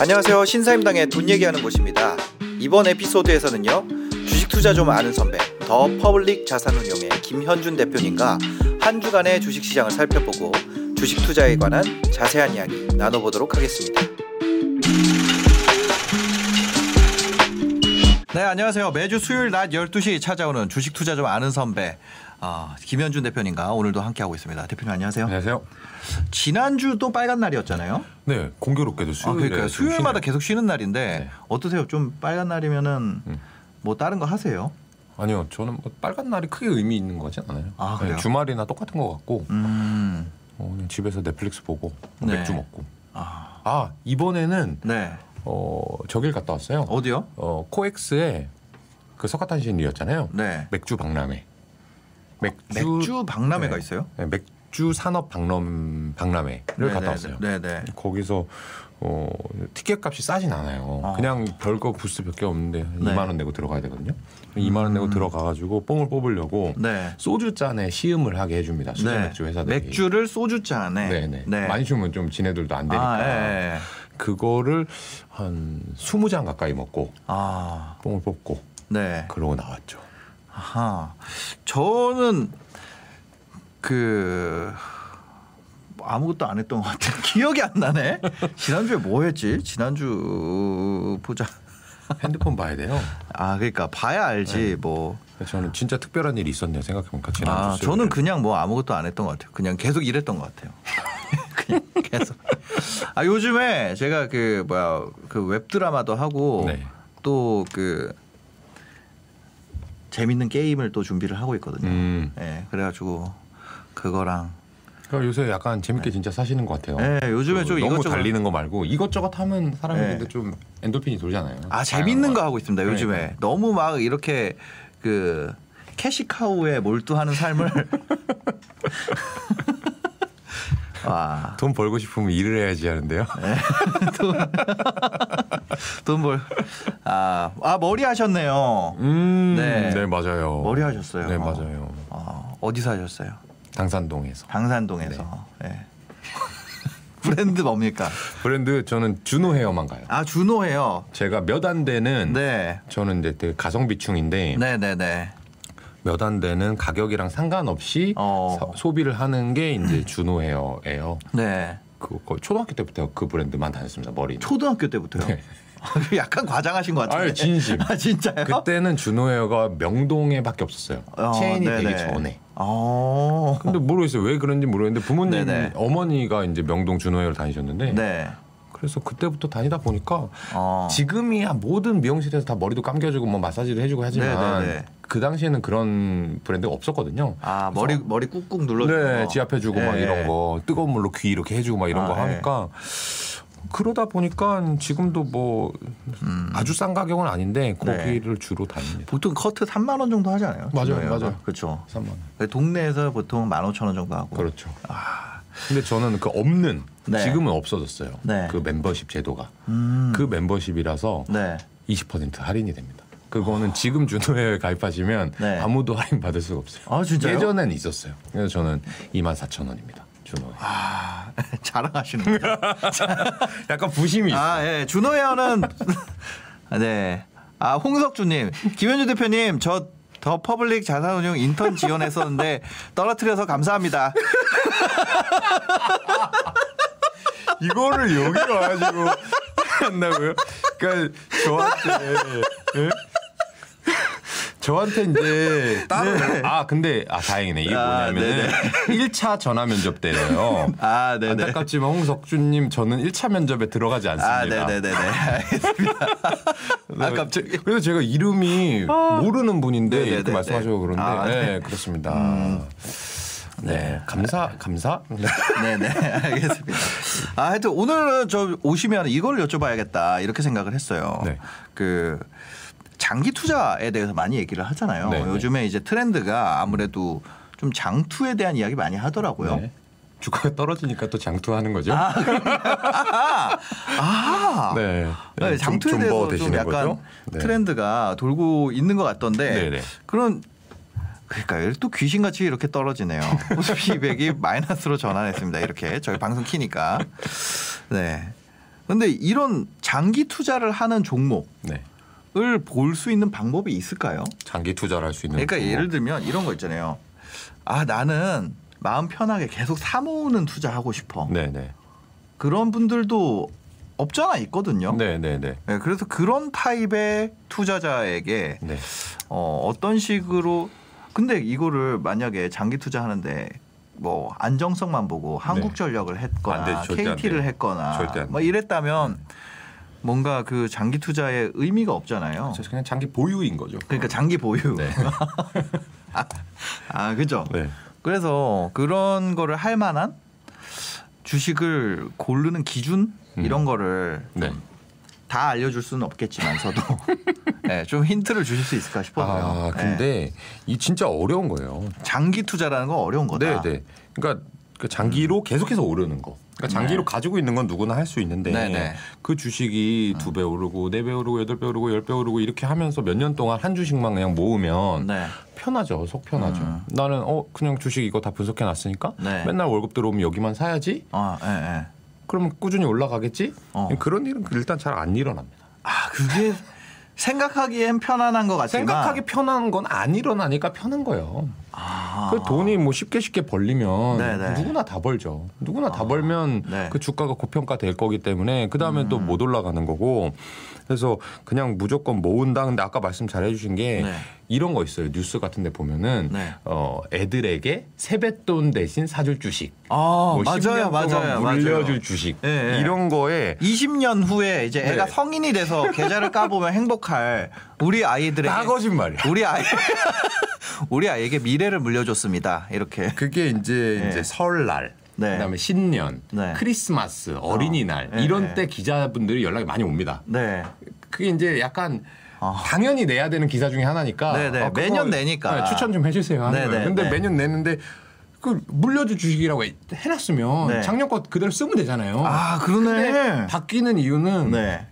안녕하세요. 신사임당의 돈 얘기하는 곳입니다. 이번 에피소드에서는요. 주식 투자 좀 아는 선배, 더 퍼블릭 자산운용의 김현준 대표님과 한 주간의 주식 시장을 살펴보고 주식 투자에 관한 자세한 이야기 나눠보도록 하겠습니다. 네, 안녕하세요. 매주 수요일 낮 12시 찾아오는 주식 투자 좀 아는 선배 어, 김현준 대표님과 오늘도 함께 하고 있습니다. 대표님 안녕하세요. 안녕하세요. 지난주도 빨간 날이었잖아요. 네, 공교롭게도 아, 수요일에 그러니까 좀 수요일마다 쉬네요. 계속 쉬는 날인데 네. 어떠세요? 좀 빨간 날이면은 음. 뭐 다른 거 하세요? 아니요, 저는 뭐 빨간 날이 크게 의미 있는 거진 않아요. 아, 그래요? 주말이나 똑같은 것 같고 음, 어, 그냥 집에서 넷플릭스 보고 네. 맥주 먹고. 아, 아 이번에는 네. 어 저길 갔다 왔어요. 어디요? 어 코엑스에 그 석가탄신일이었잖아요. 네. 맥주 박람회. 맥주, 맥주 박람회가 네. 있어요? 네, 맥주 산업 박람 박람회를 갔다 왔어요. 네, 네. 거기서 어 티켓 값이 싸진 않아요. 아. 그냥 별거 부스 몇 개 없는데 네. 2만 원 내고 들어가야 되거든요. 2만 원 내고 들어가 가지고 뽕을 뽑으려고 네. 소주 잔에 시음을 하게 해줍니다. 수제 네. 맥주 회사들이. 맥주를 소주 잔에. 네네. 많이 주면 좀 지네들도 안 되니까. 아, 예, 예. 그거를 한 20잔 가까이 먹고 아, 뽕을 뽑고 네. 그러고 나왔죠. 아하. 저는 그 아무것도 안 했던 것 같아요. 기억이 안 나네. 지난주에 뭐 했지? 지난주 보자. 핸드폰 봐야 돼요. 아, 그러니까 봐야 알지 뭐. 저는 진짜 특별한 일이 있었네요. 생각해보니까 아. 저는 그냥 뭐 아무것도 안 했던 것 같아요. 그냥 계속 일했던 것 같아요. 그냥 계속. 아, 요즘에 제가 그 뭐야 그 웹드라마도 하고 네. 또그 재밌는 게임을 또 준비를 하고 있거든요. 음. 예, 그래가지고 그거랑 그러니까 요새 약간 재밌게 진짜 사시는 것 같아요. 예, 요즘에 그좀 너무 이것저것 달리는 거 말고 이것저것 하면 사람이 네. 근데 좀 엔돌핀이 돌잖아요. 아 재밌는 거 하고 있습니다. 요즘에 그러니까. 너무 막 이렇게 그 캐시카우에 몰두하는 삶을 와. 돈 벌고 싶으면 일을 해야지 하는데요. 돈 벌. 아, 아 머리 하셨네요. 음, 네. 네, 맞아요. 머리 하셨어요. 네 맞아요. 어, 어디서 하셨어요? 당산동에서 당산동에서. 네. 브랜드 뭡니까? 브랜드 저는 준호 헤어만 가요. 아 준호예요. 제가 몇 안 되는 네. 저는 이제 되게 가성비충인데 네, 네, 네. 몇 안 되는 가격이랑 상관없이 어. 사- 소비를 하는 게 이제 준호 헤어예요. 네. 그 초등학교 때부터 그 브랜드만 다녔습니다. 머리. 초등학교 때부터요. 네. 약간 과장하신 것. 아유, 진심. 아 진짜요? 그때는 준호 헤어가 명동에밖에 없었어요. 어, 체인이 네네. 되기 전에. 어. 근데 모르겠어요. 왜 그런지 모르겠는데 부모님 네네. 어머니가 이제 명동 준호 헤어를 다니셨는데 네. 그래서 그때부터 다니다 보니까 어. 지금이야 모든 미용실에서 다 머리도 감겨주고 뭐 마사지도 해주고 하지만 네네네. 그 당시에는 그런 브랜드가 없었거든요. 아 머리 머리 꾹꾹 눌러주고. 네, 지압해주고 막 네. 이런 거 뜨거운 물로 귀 이렇게 해주고 막 이런 아, 거 네. 하니까 그러다 보니까 지금도 뭐 아주 싼 가격은 아닌데 음. 네. 거기를 주로 다닙니다. 보통 커트 3만 원 정도 하지 않아요? 맞아요, 준호헤어가? 맞아요. 그렇죠. 3만 원. 동네에서 보통 15,000원 정도 하고. 그렇죠. 아. 근데 저는 그 없는 네. 지금은 없어졌어요. 네. 그 멤버십 제도가 음. 그 멤버십이라서 네. 20% 할인이 됩니다. 그거는 지금 준호에 가입하시면 네. 아무도 할인 받을 수가 없어요. 아, 진짜요? 예전엔 있었어요. 그래서 저는 24,000원입니다. 준오헤어. 아, 자랑하시는 거. 약간 부심이. 아, 예. 준오헤어는 네. 아, 홍석주님, 김현준 대표님, 저 더 퍼블릭 자산운용 인턴 지원했었는데 떨어뜨려서 감사합니다. 이거를 여기 와가지고 한다고요? 그러니까 저한테 예? 저한테 이제 따로 아 근데 아 다행이네 이게 아, 뭐냐면은 1차 전화 면접 때래요. 아, 네네. 안타깝지만 홍석준님 저는 1차 면접에 들어가지 않습니다. 아, 네네네네. 알겠습니다. 아, 갑자기. 그래서 제가 이름이 모르는 분인데 네네네네. 이렇게 말씀하셔서 그런데 아, 네, 네. 그렇습니다. 네, 감사 감사. 네 네 알겠습니다. 아 하여튼 오늘은 저 오시면 이걸 여쭤봐야겠다 이렇게 생각을 했어요. 네. 그 장기 투자에 대해서 많이 얘기를 하잖아요. 네, 네. 요즘에 이제 트렌드가 아무래도 좀 장투에 대한 이야기 많이 하더라고요. 네. 주가가 떨어지니까 또 장투하는 거죠. 아, 아, 네. 네, 장투에 좀- 대해서 좀 약간? 네. 트렌드가 돌고 있는 것 같던데 네네. 그런 그러니까 또 귀신같이 이렇게 떨어지네요. 코스피 200이 마이너스로 전환했습니다. 이렇게 저희 방송 키니까. 네. 근데 이런 장기 투자를 하는 종목 을 네. 볼수 있는 방법이 있을까요? 장기 투자를 할 수 있는. 그러니까 종목. 예를 들면 이런 거 있잖아요. 아 나는 마음 편하게 계속 사모으는 투자하고 싶어. 네네. 그런 분들도 없잖아 있거든요. 네네네. 네, 그래서 그런 타입의 투자자에게 네. 어, 어떤 식으로 근데 이거를 만약에 장기 투자하는데 뭐 안정성만 보고 한국전력을 안 했거나 KT를. 했거나 뭐 이랬다면 뭔가 그 장기 투자의 의미가 없잖아요. 그래서 그냥 장기 보유인 거죠. 그러니까 장기 보유. 네. 아 그죠. 네. 그래서 그런 거를 할 만한 주식을 고르는 기준 음. 이런 거를 네. 다 알려줄 수는 없겠지만서도 네, 좀 힌트를 주실 수 있을까 싶어서요. 아 네. 근데 이 진짜 어려운 거예요. 장기 투자라는 건 어려운 거다. 네, 네. 그러니까 그 장기로 계속해서 오르는 거. 그러니까 장기로 네. 가지고 있는 건 누구나 할 수 있는데 네, 네. 그 주식이 두 배 오르고 네 배 오르고 여덟 배 오르고 열 배 오르고 이렇게 하면서 몇 년 동안 한 주식만 그냥 모으면 네. 편하죠. 속 편하죠. 음. 나는 어 그냥 주식 이거 다 분석해 놨으니까 네. 맨날 월급 들어오면 여기만 사야지. 아, 예, 예. 그러면 꾸준히 올라가겠지. 어. 그런 일은 일단 잘 안 일어납니다. 아, 그게 생각하기엔 편안한 것 같지만 생각하기 편한 건 안 일어나니까 편한 거예요. 아, 그 돈이 뭐 쉽게 쉽게 벌리면 네네. 누구나 다 벌죠. 누구나 다 벌면 네. 그 주가가 고평가 될 거기 때문에 그 다음에 또못 올라가는 거고. 그래서 그냥 무조건 모은다. 근데 아까 말씀 잘 해주신 게 네. 이런 거 있어요. 뉴스 같은 데 보면은 네. 어 애들에게 세뱃돈 대신 사줄 주식. 아, 뭐 맞아요, 10년 동안 맞아요, 물려줄 맞아요. 주식. 예, 예. 이런 거에 20년 후에 이제 애가 네. 성인이 돼서 계좌를 까보면 행복할 우리 아이들에게 다 거짓말이야. 우리 아이 우리 아이에게 미래를 물려줬습니다. 이렇게 그게 이제 네. 이제 설날 네. 그다음에 신년, 네. 크리스마스, 어린이날 네, 이런 네. 때 기자분들이 연락이 많이 옵니다. 네. 그게 이제 약간 아. 당연히 내야 되는 기사 중에 하나니까 네, 네. 어, 매년 내니까. 네, 추천 좀 해주세요. 하는 네, 거예요. 네, 근데 네. 매년 내는데 그 물려줄 주식이라고 해- 해놨으면 네. 작년 거 그대로 쓰면 되잖아요. 아, 그러네. 바뀌는 이유는 네.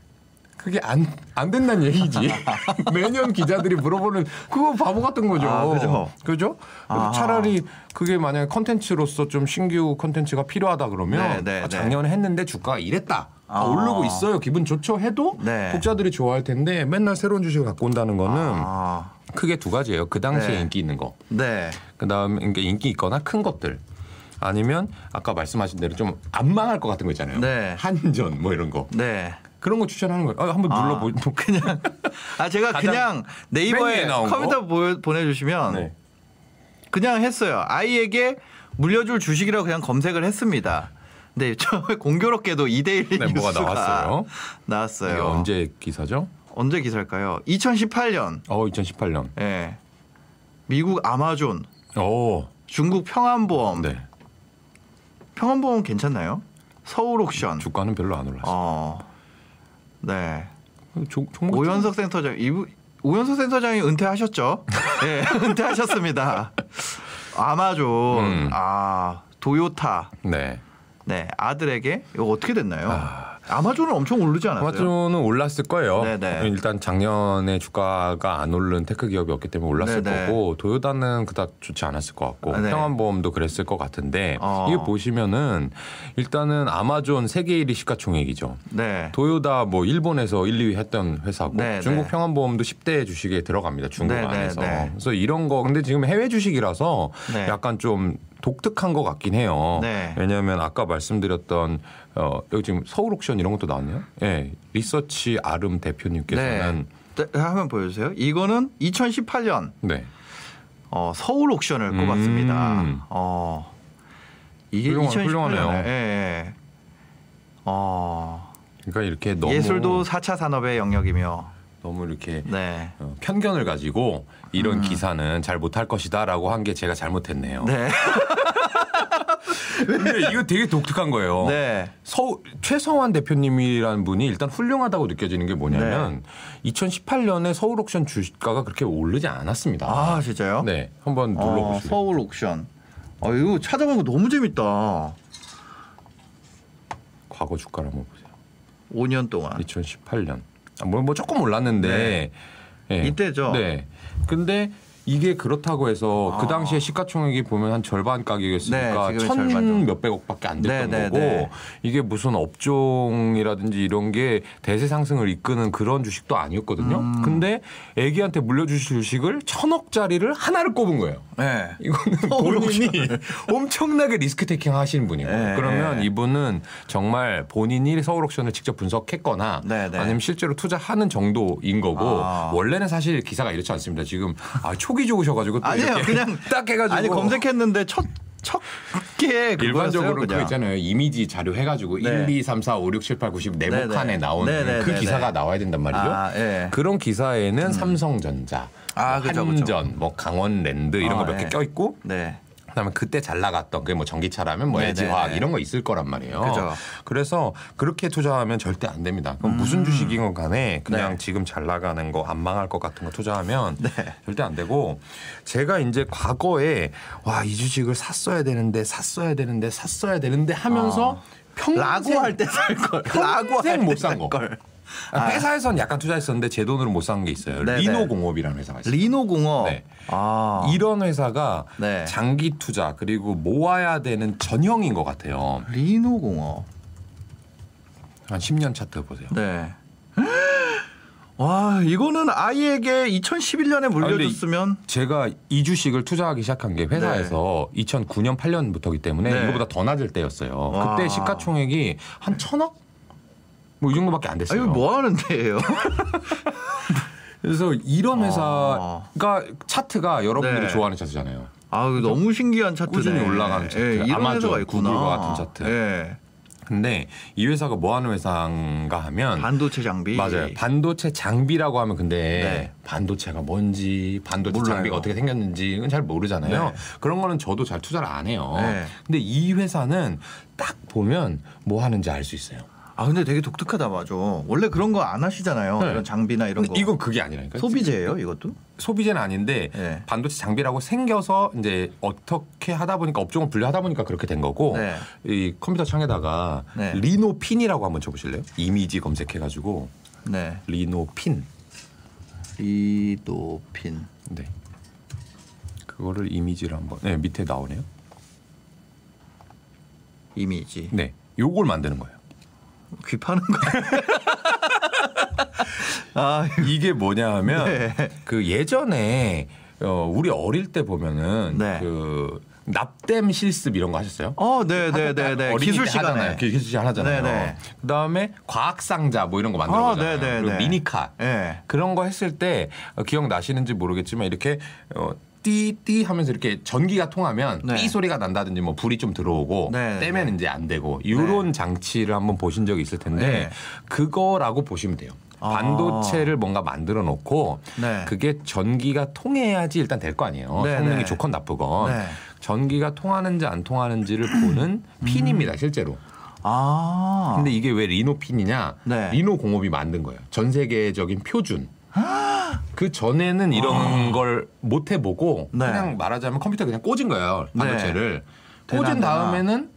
그게 안, 안 된다는 얘기지. 매년 기자들이 물어보는 그거 바보 같은 거죠. 아, 그죠. 그죠? 아. 차라리 그게 만약에 컨텐츠로서 좀 신규 컨텐츠가 필요하다 네, 그러면 네, 아, 네. 작년에 했는데 주가가 이랬다. 아, 아. 오르고 있어요. 기분 좋죠. 해도 네. 독자들이 좋아할 텐데 맨날 새로운 주식을 갖고 온다는 거는 아, 크게 두 가지예요. 그 당시에 네. 인기 있는 거. 네. 그다음에 인기 있거나 큰 것들. 아니면 아까 말씀하신 대로 좀 안 망할 것 같은 거 있잖아요. 네. 한전 뭐 이런 거. 네. 그런 거 추천하는 거예요. 아, 한번 아, 눌러보. 그냥 아 제가 그냥 네이버에 컴퓨터 거? 보, 보내주시면 네. 그냥 했어요. 아이에게 물려줄 주식이라고 그냥 검색을 했습니다. 네, 저 공교롭게도 2대1 네, 뭐가 나왔어요? 나왔어요. 언제 기사죠? 언제 기사일까요? 2018년. 어, 2018년. 예. 미국 아마존, 오, 중국 평안보험. 네. 평안보험 괜찮나요? 서울 옥션. 주가는 별로 안 올랐어요. 어. 네. 종, 종목 오현석 센터장 이분 오현석 센터장이 은퇴하셨죠? 네, 은퇴하셨습니다. 아마존, 음. 아 도요타, 네. 네 아들에게 이거 어떻게 됐나요? 아... 마존은 엄청 오르지 않았어요? 아마존은 올랐을 거예요. 네네. 일단 작년에 주가가 안 오른 테크 기업이었기 때문에 올랐을 네네. 거고 도요타는 그닥 좋지 않았을 것 같고 아, 네. 평안보험도 그랬을 것 같은데 어. 이게 보시면은 일단은 아마존 세계 1위 시가총액이죠. 네. 도요다 뭐 일본에서 1, 2위 했던 회사고 네, 중국 네. 평안보험도 10대 주식에 들어갑니다. 중국 네, 네, 안에서. 네. 그래서 이런 거 근데 지금 해외 주식이라서 네. 약간 좀 독특한 것 같긴 해요. 네. 왜냐하면 아까 말씀드렸던 어 여기 지금 서울 옥션 이런 것도 나왔네요. 예. 리서치 아름 대표님께서는 네. 네, 한번 보여주세요. 이거는 2018년 네. 어, 서울 옥션을 음. 꼽았습니다. 어, 이게 훌륭하- 2018년에 훌륭하네요. 예, 예. 어, 그러니까 이렇게 너무 예술도 4차 산업의 영역이며 너무 이렇게 네. 어, 편견을 가지고 이런 기사는 잘 못할 것이다라고 한 게 제가 잘못했네요. 네. 근데 이거 되게 독특한 거예요. 네. 서 최성환 대표님이라는 분이 일단 훌륭하다고 느껴지는 게 뭐냐면 2018년에 서울 옥션 주가가 그렇게 오르지 않았습니다. 아, 진짜요? 네, 한번 어, 눌러보시죠. 서울 옥션. 어, 이거 찾아보는 거 너무 재밌다. 과거 주가를 한번 보세요. 5년 동안. 2018년. 아, 뭐, 뭐 조금 올랐는데 예. 이때죠? 네. 근데 이게 그렇다고 해서 그 아. 당시에 시가총액이 보면 한 절반 가격이었으니까 네, 천 절반이죠. 몇백억밖에 안 됐던 네, 네, 거고 네. 이게 무슨 업종이라든지 이런 게 대세 상승을 이끄는 그런 주식도 아니었거든요. 음. 근데 애기한테 물려주실 주식을 천억짜리를 하나를 꼽은 거예요. 네. 이거는 본인이 엄청나게 리스크 테이킹 하시는 분이고 네, 그러면 네. 이분은 정말 본인이 서울 옥션을 직접 분석했거나. 아니면 실제로 투자하는 정도인 거고 아. 원래는 사실 기사가 이렇지 않습니다. 지금 아, 촉이 좋으셔가지고. 이렇게 그냥 딱 해가지고 아니 검색했는데 첫첫개 일반적으로 그거 있잖아요. 이미지 자료 해가지고 네. 1, 2, 3, 4, 5, 6, 7, 8, 9, 10 네, 네모칸에 네. 나오는 네, 네, 그 네, 기사가 네. 나와야 된단 말이죠. 아, 예. 그런 기사에는 삼성전자, 아, 뭐 그죠. 한전, 뭐 강원랜드 이런 아, 거몇개 예. 껴있고 네. 그다음에 그때 잘 나갔던 그게 뭐 전기차라면 뭐 네네네. LG화학 이런 거 있을 거란 말이에요. 그죠. 그래서 그렇게 투자하면 절대 안 됩니다. 그럼 무슨 주식이건 간에 그냥 네. 지금 잘 나가는 거 안 망할 것 같은 거 투자하면 네. 절대 안 되고 제가 이제 과거에 와 이 주식을 샀어야 되는데 샀어야 되는데 샀어야 되는데 하면서 평생 아. 라고 할 때 살 걸. 라고 평생 할못때산살 거. 걸. 아, 회사에선 약간 투자했었는데 제 돈으로 못 산 게 있어요. 네네. 리노공업이라는 회사가 있어요. 리노공업. 네. 아. 이런 회사가 네. 장기 투자 그리고 모아야 되는 전형인 것 같아요. 리노공업. 한 10년 차트 보세요. 네. 와 이거는 아이에게 2011년에 물려줬으면 제가 이 주식을 투자하기 시작한 게 회사에서 2009년 8년부터기 때문에 네. 이거보다 더 낮을 때였어요. 와. 그때 시가총액이 한 천억? 뭐 이 정도밖에 안아 됐어요. 이거 뭐 하는 데예요? 그래서 이런 아. 회사가 차트가 여러분들이 네. 좋아하는 차트잖아요. 아 이거 너무 신기한 차트네. 꾸준히 올라가는 차트. 예, 아마존, 회사가. 구글과 같은 차트. 예. 근데 이 회사가 뭐 하는 회사인가 하면 반도체 장비. 맞아요. 반도체 장비라고 하면 근데 네. 반도체가 뭔지 반도체 몰라요. 장비가 어떻게 생겼는지는 잘 모르잖아요. 네. 그런 거는 저도 잘 투자를 안 해요. 네. 근데 이 회사는 딱 보면 뭐 하는지 알 수 있어요. 아 근데 되게 독특하다 맞아. 원래 그런 거 안 하시잖아요. 네. 이런 장비나 이런 거. 이건 그게 아니라니까요. 소비재예요, 이것도? 소비재는 아닌데 네. 반도체 장비라고 생겨서 이제 어떻게 하다 보니까 업종을 분류하다 보니까 그렇게 된 거고 네. 이 컴퓨터 창에다가 네. 리노핀이라고 한번 쳐보실래요? 이미지 검색해가지고 네. 리노핀. 리도핀. 네. 그거를 이미지를 한번 네 밑에 나오네요. 이미지. 네, 요걸 만드는 거예요. 귀 파는 거. 아, 이게 뭐냐 하면 네. 그 예전에 어, 우리 어릴 때 보면은 네. 그 납땜 실습 이런 거 하셨어요? 어, 네, 네, 네, 네. 기술 때 시간에. 하잖아요. 기- 기술 시간 하잖아요. 네, 네. 그다음에 과학 상자 뭐 이런 거 만들어 아, 보잖아요. 그리고 네. 미니카 네. 그런 거 했을 때 어, 기억 나시는지 모르겠지만 이렇게 어, 띠띠 하면서 이렇게 전기가 통하면 네. 삐 소리가 난다든지 뭐 불이 좀 들어오고 네, 떼면 네. 이제 안 되고 이런 장치를 한번 보신 적이 있을 텐데 네. 그거라고 보시면 돼요. 아. 반도체를 뭔가 만들어 놓고 네. 그게 전기가 통해야지 일단 될 거 아니에요. 네, 성능이 네. 좋건 나쁘건 네. 전기가 통하는지 안 통하는지를 보는 핀입니다 실제로. 아. 근데 이게 왜 리노 핀이냐? 네. 리노 공업이 만든 거예요. 전 세계적인 표준. 그 전에는 이런 걸 못 해보고 네. 그냥 말하자면 컴퓨터 에 그냥 꽂은 거예요 반도체를 네. 꽂은 대단하다. 다음에는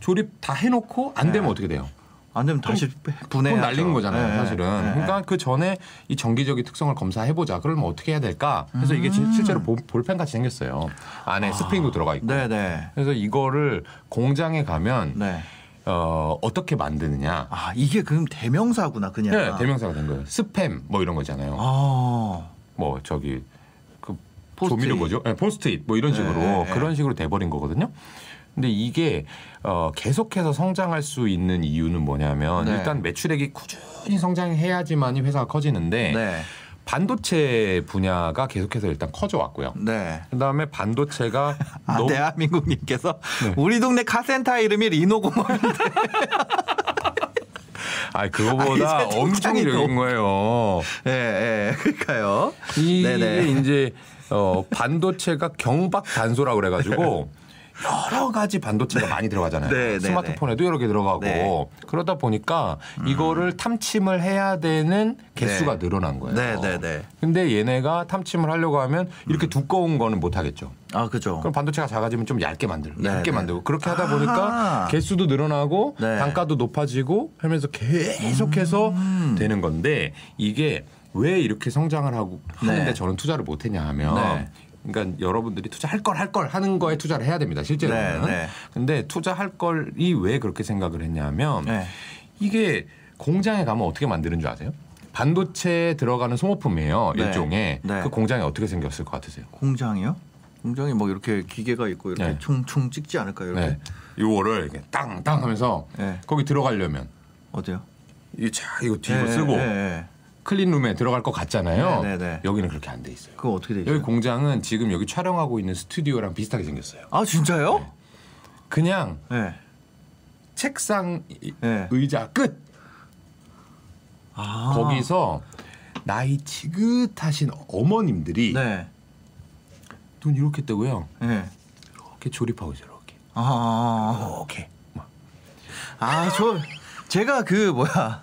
조립 다 해놓고 안 되면 어떻게 돼요? 안 되면 다시 돈 날리는 거잖아요, 사실은. 그러니까 그 전에 이 전기적인 특성을 검사해 보자. 그러면 어떻게 해야 될까? 그래서 이게 진- 실제로 볼- 볼펜 같이 생겼어요. 안에 스프링도 들어가 있고. 음. 네, 네. 그래서 이거를 공장에 가면 네. 어, 어떻게 만드느냐. 아, 이게 그럼 대명사구나, 그냥. 네, 대명사가 된 거예요. 스팸 뭐 이런 거잖아요. 아. 뭐 저기 그 포스트잇. 조미료 뭐죠? 네, 포스트잇 뭐 이런 네, 식으로 네, 네. 그런 식으로 돼버린 거거든요. 근데 이게 어, 계속해서 성장할 수 있는 이유는 뭐냐면 네. 일단 매출액이 꾸준히 성장해야지만이 회사가 커지는데 네. 반도체 분야가 계속해서 일단 커져 왔고요. 네. 그다음에 반도체가 아, 너무 대한민국님께서 네. 우리 동네 카센터 이름이 리노공업인데 아 그거보다 아니, 엄청 적인 거예요. 예, 예. 그러니까요. 이게 네네. 이제 어 반도체가 경박 단소라 그래가지고 여러 가지 반도체가 많이 들어가잖아요. 네, 네, 스마트폰에도 여러 개 들어가고 네. 그러다 보니까 이거를 탐침을 해야 되는 개수가 네. 늘어난 거예요. 네, 네, 네. 근데 얘네가 탐침을 하려고 하면 이렇게 두꺼운 거는 못 하겠죠. 아, 그죠. 그럼 반도체가 작아지면 좀 얇게 만들고 네, 얇게 네. 만들고 그렇게 하다 보니까 아하. 개수도 늘어나고 네. 단가도 높아지고 하면서 계속해서 음. 되는 건데 이게 왜 이렇게 성장을 하고 하는데 네. 저는 투자를 못 했냐 하면 네. 그러니까 여러분들이 투자할 걸 할 걸 하는 거에 투자를 해야 됩니다. 실제로는. 네, 네. 근데 투자할 걸이 왜 그렇게 생각을 했냐면 네. 이게 공장에 가면 어떻게 만드는 줄 아세요? 반도체에 들어가는 소모품이에요. 네. 일종의 네. 그 공장이 어떻게 생겼을 것 같으세요? 공장이요? 공장이 뭐 이렇게 기계가 있고 이렇게 네. 총총 찍지 않을까요? 이렇게 네. 요거를 이렇게 땅땅 하면서 네. 거기 들어가려면 어디요? 이자 이거 뒤로 네, 쓰고 네, 네. 클린룸에 들어갈 것 같잖아요. 네, 네, 네. 여기는 그렇게 안 돼 있어요. 그거 어떻게 되죠? 여기 공장은 지금 여기 촬영하고 있는 스튜디오랑 비슷하게 생겼어요. 아 진짜요? 그냥 네. 책상 이- 네. 의자 끝 아. 거기서 나이 지긋하신 어머님들이 네. 눈 이렇게 뜨고요. 네. 이렇게 조립하고 있어요. 이렇게. 아. 이렇게. 막. 아, 저 제가 그 뭐야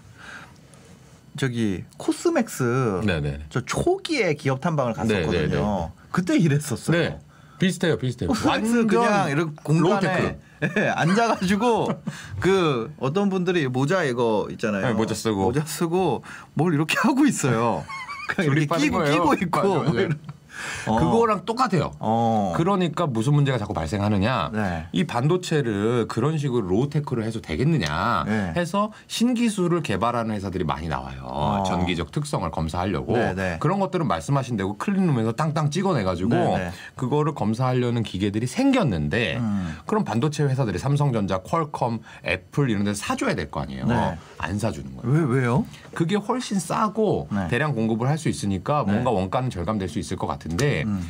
저기 코스맥스 네네. 저 초기에 기업 탐방을 갔었거든요. 네, 네, 네. 그때 일했었어요. 네. 비슷해요, 비슷해요. 코스맥스 그냥 이렇게 공간에. 예, 앉아가지고 그 어떤 분들이 모자 이거 있잖아요. 네, 모자 쓰고. 모자 쓰고 뭘 이렇게 하고 있어요. 그냥 이렇게 끼고 거예요. 끼고 있고 맞아, 맞아. 어. 그거랑 똑같아요. 어. 그러니까 무슨 문제가 자꾸 발생하느냐? 네. 이 반도체를 그런 식으로 로우테크를 해서 되겠느냐? 네. 해서 신기술을 개발하는 회사들이 많이 나와요. 어. 전기적 특성을 검사하려고 네, 네. 그런 것들은 말씀하신 대로 클린룸에서 땅땅 찍어내가지고 네, 네. 그거를 검사하려는 기계들이 생겼는데 음. 그럼 반도체 회사들이 삼성전자, 퀄컴, 애플 이런 데서 사줘야 될 거 아니에요? 네. 안 사주는 거예요. 왜 왜요? 그게 훨씬 싸고 네. 대량 공급을 할 수 있으니까 네. 뭔가 원가는 절감될 수 있을 것 같은데 음.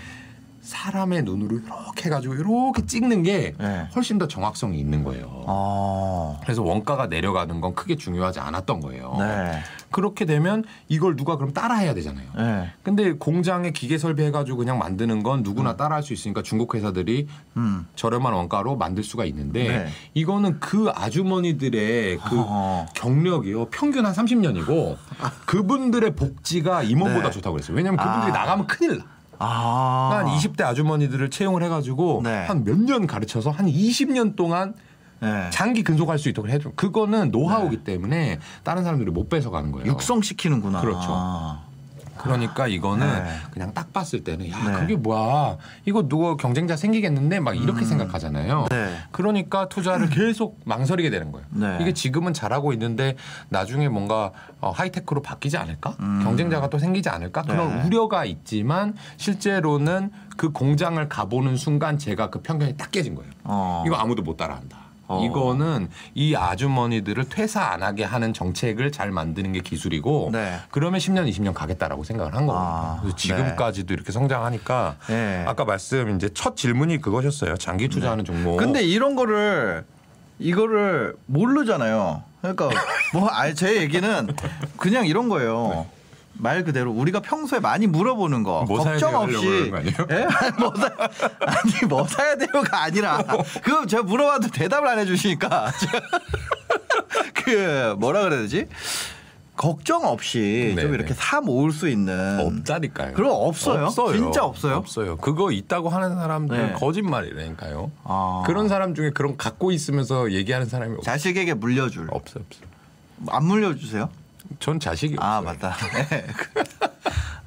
사람의 눈으로 이렇게 해가지고 이렇게 찍는 게 네. 훨씬 더 정확성이 있는 거예요. 어. 그래서 원가가 내려가는 건 크게 중요하지 않았던 거예요. 네. 그렇게 되면 이걸 누가 그럼 따라해야 되잖아요. 네. 근데 공장에 기계 설비해가지고 그냥 만드는 건 누구나 따라할 수 있으니까 중국 회사들이 음. 저렴한 원가로 만들 수가 있는데 네. 이거는 그 아주머니들의 그 어허. 경력이요 평균 한 30년이고 그분들의 복지가 임원보다 네. 좋다고 그랬어요. 왜냐하면 그분들이 아. 나가면 큰일 나. 아. 한 20대 아주머니들을 채용을 해가지고 네. 한몇 년 가르쳐서 한 20년 동안 네. 장기 근속할 수 있도록 해줘. 그거는 노하우기 때문에 다른 사람들이 못 뺏어가는 거예요. 육성시키는구나. 그렇죠. 아. 그러니까 이거는 네. 그냥 딱 봤을 때는 야 네. 그게 뭐야 이거 누구 경쟁자 생기겠는데 막 이렇게 생각하잖아요. 네. 그러니까 투자를 계속 망설이게 되는 거예요. 네. 이게 지금은 잘하고 있는데 나중에 뭔가 어, 하이테크로 바뀌지 않을까? 음. 경쟁자가 또 생기지 않을까? 그런 네. 우려가 있지만 실제로는 그 공장을 가보는 순간 제가 그 편견이 딱 깨진 거예요. 어. 이거 아무도 못 따라한다. 어. 이거는 이 아주머니들을 퇴사 안 하게 하는 정책을 잘 만드는 게 기술이고 네. 그러면 10년, 20년 가겠다라고 생각을 한 거거든요. 아, 그래서 지금까지도 이렇게 성장하니까 네. 아까 말씀 이제 첫 질문이 그거셨어요. 장기 투자하는 종목. 근데 이런 거를 이거를 모르잖아요. 그러니까 뭐 아니 제 얘기는 그냥 이런 거예요. 말 그대로 우리가 평소에 많이 물어보는 거 뭐 걱정? 없이 거 아니에요? 예? 아니, 뭐 사, 아니 뭐 사야 돼요가 아니라 그거 제가 물어봐도 대답을 안 해주시니까 그 뭐라 그래야 되지 걱정 없이 네, 좀 이렇게 네. 사 모을 수 있는 없다니까요. 그럼 없어요? 진짜 없어요? 없어요. 그거 있다고 하는 사람들 네. 은 거짓말이라니까요. 아. 그런 사람 중에 그런 갖고 있으면서 얘기하는 사람이 없, 자식에게 물려줄 없어요. 없어요. 안 물려주세요? 전 자식이 아 없어요. 맞다. 네.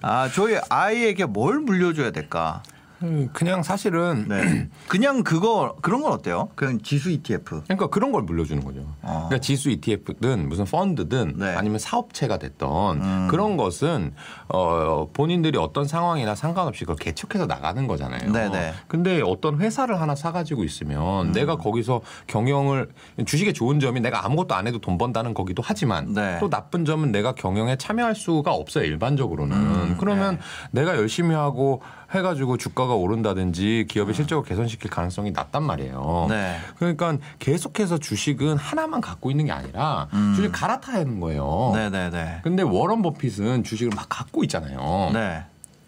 아 저희 아이에게 뭘 물려줘야 될까? 음, 그냥 사실은 네. 그냥 그거 그런 건 어때요? 그냥 지수 ETF. 그러니까 그런 걸 물려주는 거죠. 어. 그러니까 지수 ETF든 무슨 펀드든 네. 아니면 사업체가 됐던 음. 그런 것은 어 본인들이 어떤 상황이나 상관없이 그걸 개척해서 나가는 거잖아요. 네네. 근데 어떤 회사를 하나 사가지고 있으면 내가 거기서 경영을 주식의 좋은 점이 내가 아무것도 안 해도 돈 번다는 거기도 하지만 네. 또 나쁜 점은 내가 경영에 참여할 수가 없어요 일반적으로는. 음, 그러면 네. 내가 열심히 하고 해가지고 주가가 오른다든지 기업의 실적을 개선시킬 가능성이 낮단 말이에요. 네. 그러니까 계속해서 주식은 하나만 갖고 있는 게 아니라 주식 갈아타야 하는 거예요. 음. 네네네. 근데 워런 버핏은 주식을 막 갖고 있잖아요. 네.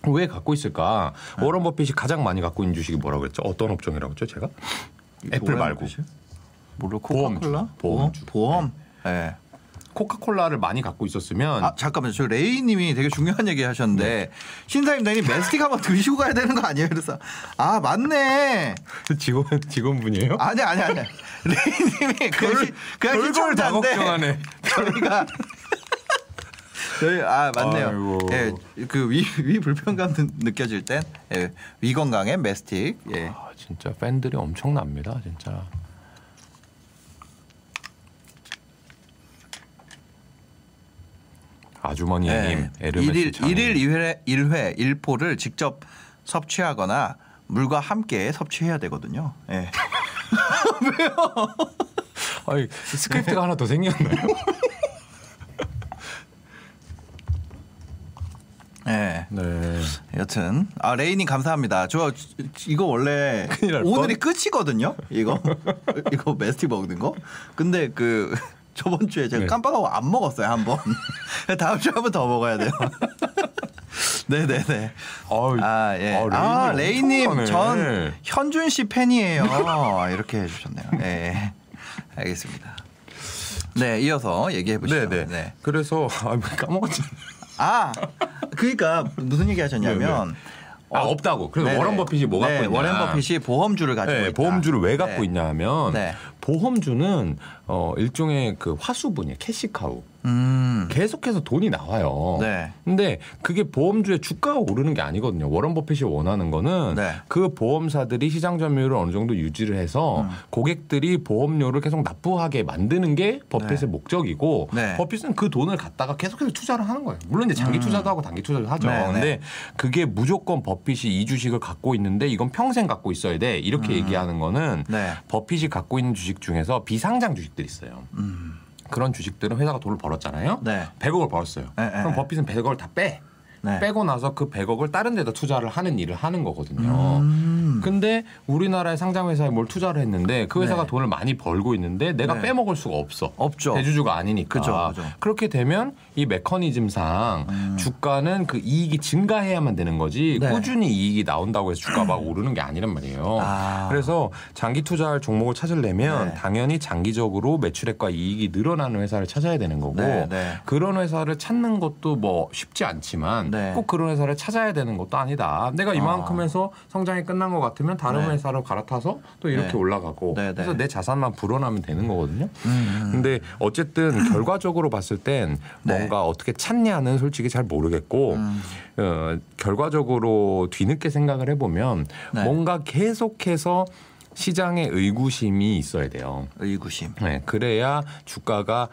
왜 갖고 있을까? 워런 버핏이 가장 많이 갖고 있는 주식이 뭐라고 그랬죠? 어떤 업종이라고 했죠, 제가? 애플 말고. 뭐로 보험주. 코카콜라? 보험주. 보험. 네. 코카콜라를 많이 갖고 있었으면 아 잠깐만요. 저 레이 님이 되게 중요한 얘기 하셨는데 신사임당님 매스틱 한번 드시고 가야 되는 거 아니에요? 그래서 아 맞네. 직원 직원분이에요? 아니 아니 아니. 레이 님이 그냥 시- 그냥 다 시청자인데 걱정하네. 저희가 저희 아 맞네요. 예, 그위 위 불편감 느- 느껴질 땐 예, 위 건강에 매스틱. 예. 아, 진짜 팬들이 엄청납니다, 진짜. 아주머니님, 에르메스 예. 일일 장인. 일일 일회 일회 일포를 직접 섭취하거나 물과 함께 섭취해야 되거든요. 예. 아니, 스크립트가 하나 더 생겼나요? 예. 네. 여튼 아 레이님 감사합니다. 저 이거 원래 오늘이 끝이거든요. 이거 이거 메스티 먹는 거. 근데 그 저번 주에 제가 네. 깜빡하고 안 먹었어요 한 번. 다음 주에 한 번 더 먹어야 돼요. 네네네. 아유, 아 예. 아, 아, 레이님 엄청 전. 현준 씨 팬이에요. 이렇게 해주셨네요. 예. 알겠습니다. 네 이어서 얘기해 보시죠. 네네. 네. 그래서 아, 까먹었잖아요. 아 그러니까 무슨 얘기 하셨냐면. 아, 없다고. 그래서 네네. 워런 버핏이 뭐 갖고 네, 있냐. 워렌 버핏이 보험주를 가지고 네, 있다. 보험주를 왜 갖고 네. 있냐면 네. 보험주는 어 일종의 그 화수분이에요. 캐시카우. 음. 계속해서 돈이 나와요. 네. 근데 그게 보험주의 주가가 오르는 게 아니거든요. 워런 버핏이 원하는 거는 네. 그 보험사들이 시장 점유율을 어느 정도 유지를 해서 음. 고객들이 보험료를 계속 납부하게 만드는 게 버핏의 네. 목적이고 네. 버핏은 그 돈을 갖다가 계속해서 투자를 하는 거예요. 물론 이제 장기 투자도 하고 단기 투자도 하죠. 음. 네, 근데 네. 그게 무조건 버핏이 이 주식을 갖고 있는데 이건 평생 갖고 있어야 돼. 이렇게 얘기하는 거는 음. 네. 버핏이 갖고 있는 주식 중에서 비상장 주식 들이 있어요. 음. 그런 주식들은 회사가 돈을 벌었잖아요. 네. 100억을 벌었어요. 네, 그럼 네. 버핏은 100억을 다 빼. 네. 빼고 나서 그 100억을 다른 데다 투자를 하는 일을 하는 거거든요. 음. 근데 우리나라의 상장 회사에 뭘 투자를 했는데 그 회사가 네. 돈을 많이 벌고 있는데 내가 네. 빼먹을 수가 없어. 없죠. 대주주가 아니니까. 그죠, 그죠. 렇게 되면 이 메커니즘상 주가는 그 이익이 증가해야만 되는 거지 음. 네. 꾸준히 이익이 나온다고 해서 주가 막 오르는 게 아니란 말이에요. 아. 그래서 장기 투자할 종목을 찾으려면 네. 당연히 장기적으로 매출액과 이익이 늘어나는 회사를 찾아야 되는 거고 네, 네. 그런 회사를 찾는 것도 뭐 쉽지 않지만 네. 꼭 그런 회사를 찾아야 되는 것도 아니다. 내가 이만큼 해서 성장이 끝난 것 같으면 다른 네. 회사로 갈아타서 또 이렇게 네. 올라가고 네, 네. 그래서 내 자산만 불어나면 되는 거거든요. 음. 근데 어쨌든 결과적으로 봤을 땐 네. 뭔가 어떻게 찾냐는 솔직히 잘 모르겠고 음. 어, 결과적으로 뒤늦게 생각을 해보면 네. 뭔가 계속해서 시장에 의구심이 있어야 돼요. 의구심. 네, 그래야 주가가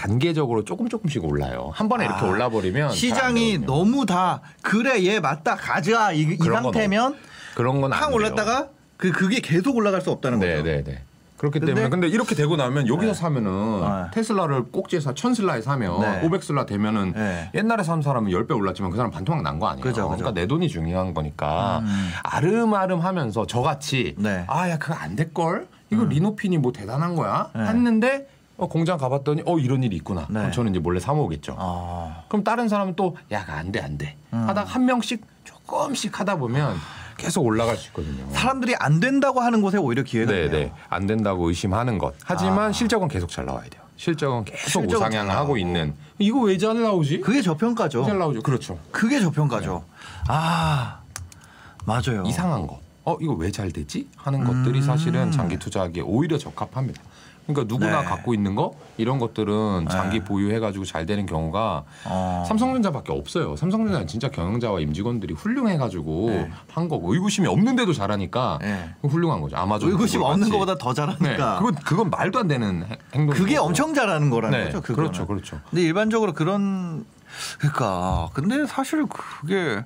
단계적으로 조금 조금씩 올라요. 한 번에 이렇게 아, 올라 버리면 시장이 잘안 되거든요. 너무 다 그래 얘 맞다 가자 이, 이 상태면 그런 돼요. 올랐다가 그 그게 계속 올라갈 수 없다는 네, 거죠. 네, 네. 그렇기 근데- 때문에 근데 이렇게 되고 나면 여기서 네. 사면은 네. 테슬라를 꼭지에서 천슬라에 사면 네. 500슬라 되면은 네. 옛날에 산 사람은 10배 올랐지만 그 사람 반토막 난 거 아니에요. 그죠, 그죠. 러니까 내 돈이 중요한 거니까 음. 아름아름 하면서 저같이 네. 아야 그거 안 될 걸. 이거 리노핀이 뭐 대단한 거야. 네. 했는데 어, 공장 가봤더니 어 이런 일이 있구나. 네. 그럼 저는 이제 몰래 사 모으겠죠. 아. 그럼 다른 사람은 또 야가 안돼 안 돼. 음. 하다가 한 명씩 조금씩 하다 보면 계속 올라갈 수 있거든요. 사람들이 안 된다고 하는 곳에 오히려 기회가 네, 있네요. 네. 안 된다고 의심하는 것. 하지만 아. 실적은 계속 잘 나와야 돼요. 실적은 계속 실적은 우상향을 잘 하고 나오고. 있는. 이거 왜 잘 나오지? 그게 저평가죠. 잘 나오죠. 그렇죠. 그게 저평가죠. 아 맞아요. 이상한 거. 어, 이거 왜 잘 되지? 하는 것들이 사실은 장기 투자하기에 오히려 적합합니다. 그러니까 누구나 네. 갖고 있는 거 이런 것들은 장기 네. 보유해가지고 잘 되는 경우가 어. 삼성전자밖에 없어요. 삼성전자는 진짜 경영자와 임직원들이 훌륭해가지고 네. 한 거고 의구심이 없는데도 잘하니까 네. 훌륭한 거죠. 아마존 의구심 없는 같이. 것보다 더 네, 잘하니까. 그건 그건 말도 안 되는 행- 행동. 그게 엄청 잘하는 거라는 네, 거죠. 그거는. 그렇죠, 그렇죠. 근데 일반적으로 그런 그러니까 근데 사실 그게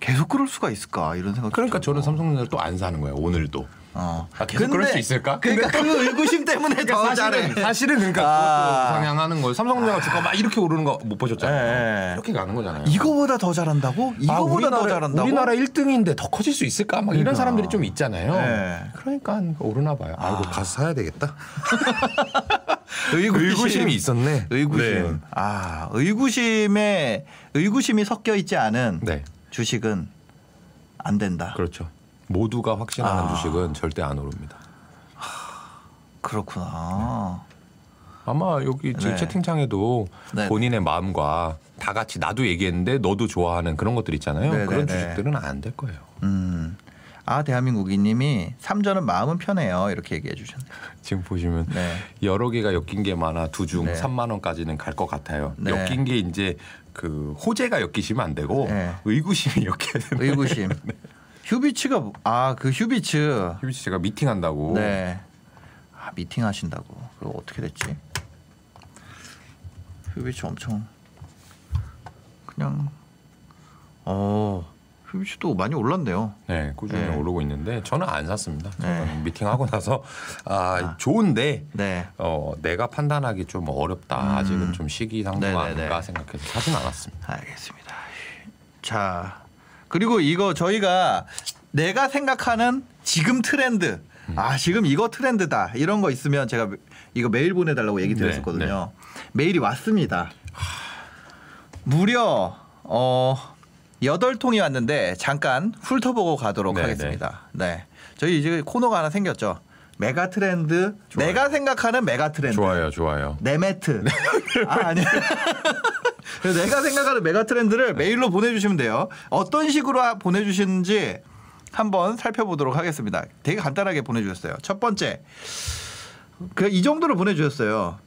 계속 그럴 수가 있을까 이런 생각. 그러니까 저는 삼성전자를 또 안 사는 거예요. 오늘도. 어. 아, 계속 그럴 수 있을까? 그러니까 그 의구심 때문에 더 잘해. 사실은, 사실은 그러니까 아. 그것도 상향하는 거예요. 삼성전자가 주가 막 이렇게 오르는 거 못 보셨잖아요. 네. 이렇게 가는 거잖아요. 이거보다 더 잘한다고? 아, 이거보다 더 우리나라- 잘한다고? 우리나라 1등인데 더 커질 수 있을까? 막 이런 그러니까. 사람들이 좀 있잖아요. 네. 그러니까 오르나 봐요. 아, 이거 가서 사야 되겠다. 의구심. 의구심 이 있었네. 의구심. 네. 아, 의구심에 의구심이 섞여 있지 않은 네. 주식은 안 된다. 그렇죠. 모두가 확신하는 아. 주식은 절대 안 오릅니다. 그렇구나. 아마 여기 지금 네. 채팅창에도 네. 본인의 마음과 다 같이 나도 얘기했는데 너도 좋아하는 그런 것들 있잖아요. 네, 그런 네, 네. 주식들은 안 될 거예요. 음. 아 대한민국이님이 삼전은 마음은 편해요 이렇게 얘기해 주셨네요. 지금 보시면 네. 여러 개가 엮인 게 많아 두중 네. 3만 원까지는 갈 것 같아요. 네. 엮인 게 이제 그 호재가 엮이시면 안 되고 네. 의구심이 엮여야 되는 의구심. 휴비츠가 아 그 휴비츠. 휴비 씨가 미팅한다고. 네. 아 미팅 하신다고. 그거 어떻게 됐지? 휴비츠 엄청 그냥 어 휴비츠도 많이 올랐네요. 네, 꾸준히 네. 오르고 있는데 저는 안 샀습니다. 네. 미팅 하고 나서 아, 좋은데 네. 어, 내가 판단하기 좀 어렵다. 음. 아직은 좀 시기상조가 네네네. 아닌가 생각해서 사진 않았습니다. 알겠습니다. 자, 그리고 이거 저희가 내가 생각하는 지금 트렌드. 아, 지금 이거 트렌드다. 이런 거 있으면 제가 이거 메일 보내달라고 얘기 네, 드렸었거든요. 메일이 왔습니다. 무려, 어, 여덟 통이 왔는데 잠깐 훑어보고 가도록 네, 하겠습니다. 네. 저희 이제 코너가 하나 생겼죠. 메가 트렌드. 내가 생각하는 메가 트렌드. 좋아요, 좋아요. 네메트. 아, 아니. 내가 생각하는 메가 트렌드를 메일로 보내주시면 돼요. 어떤 식으로 보내주시는지 한번 살펴보도록 하겠습니다. 되게 간단하게 보내주셨어요. 첫 번째, 그 이 정도로 보내주셨어요.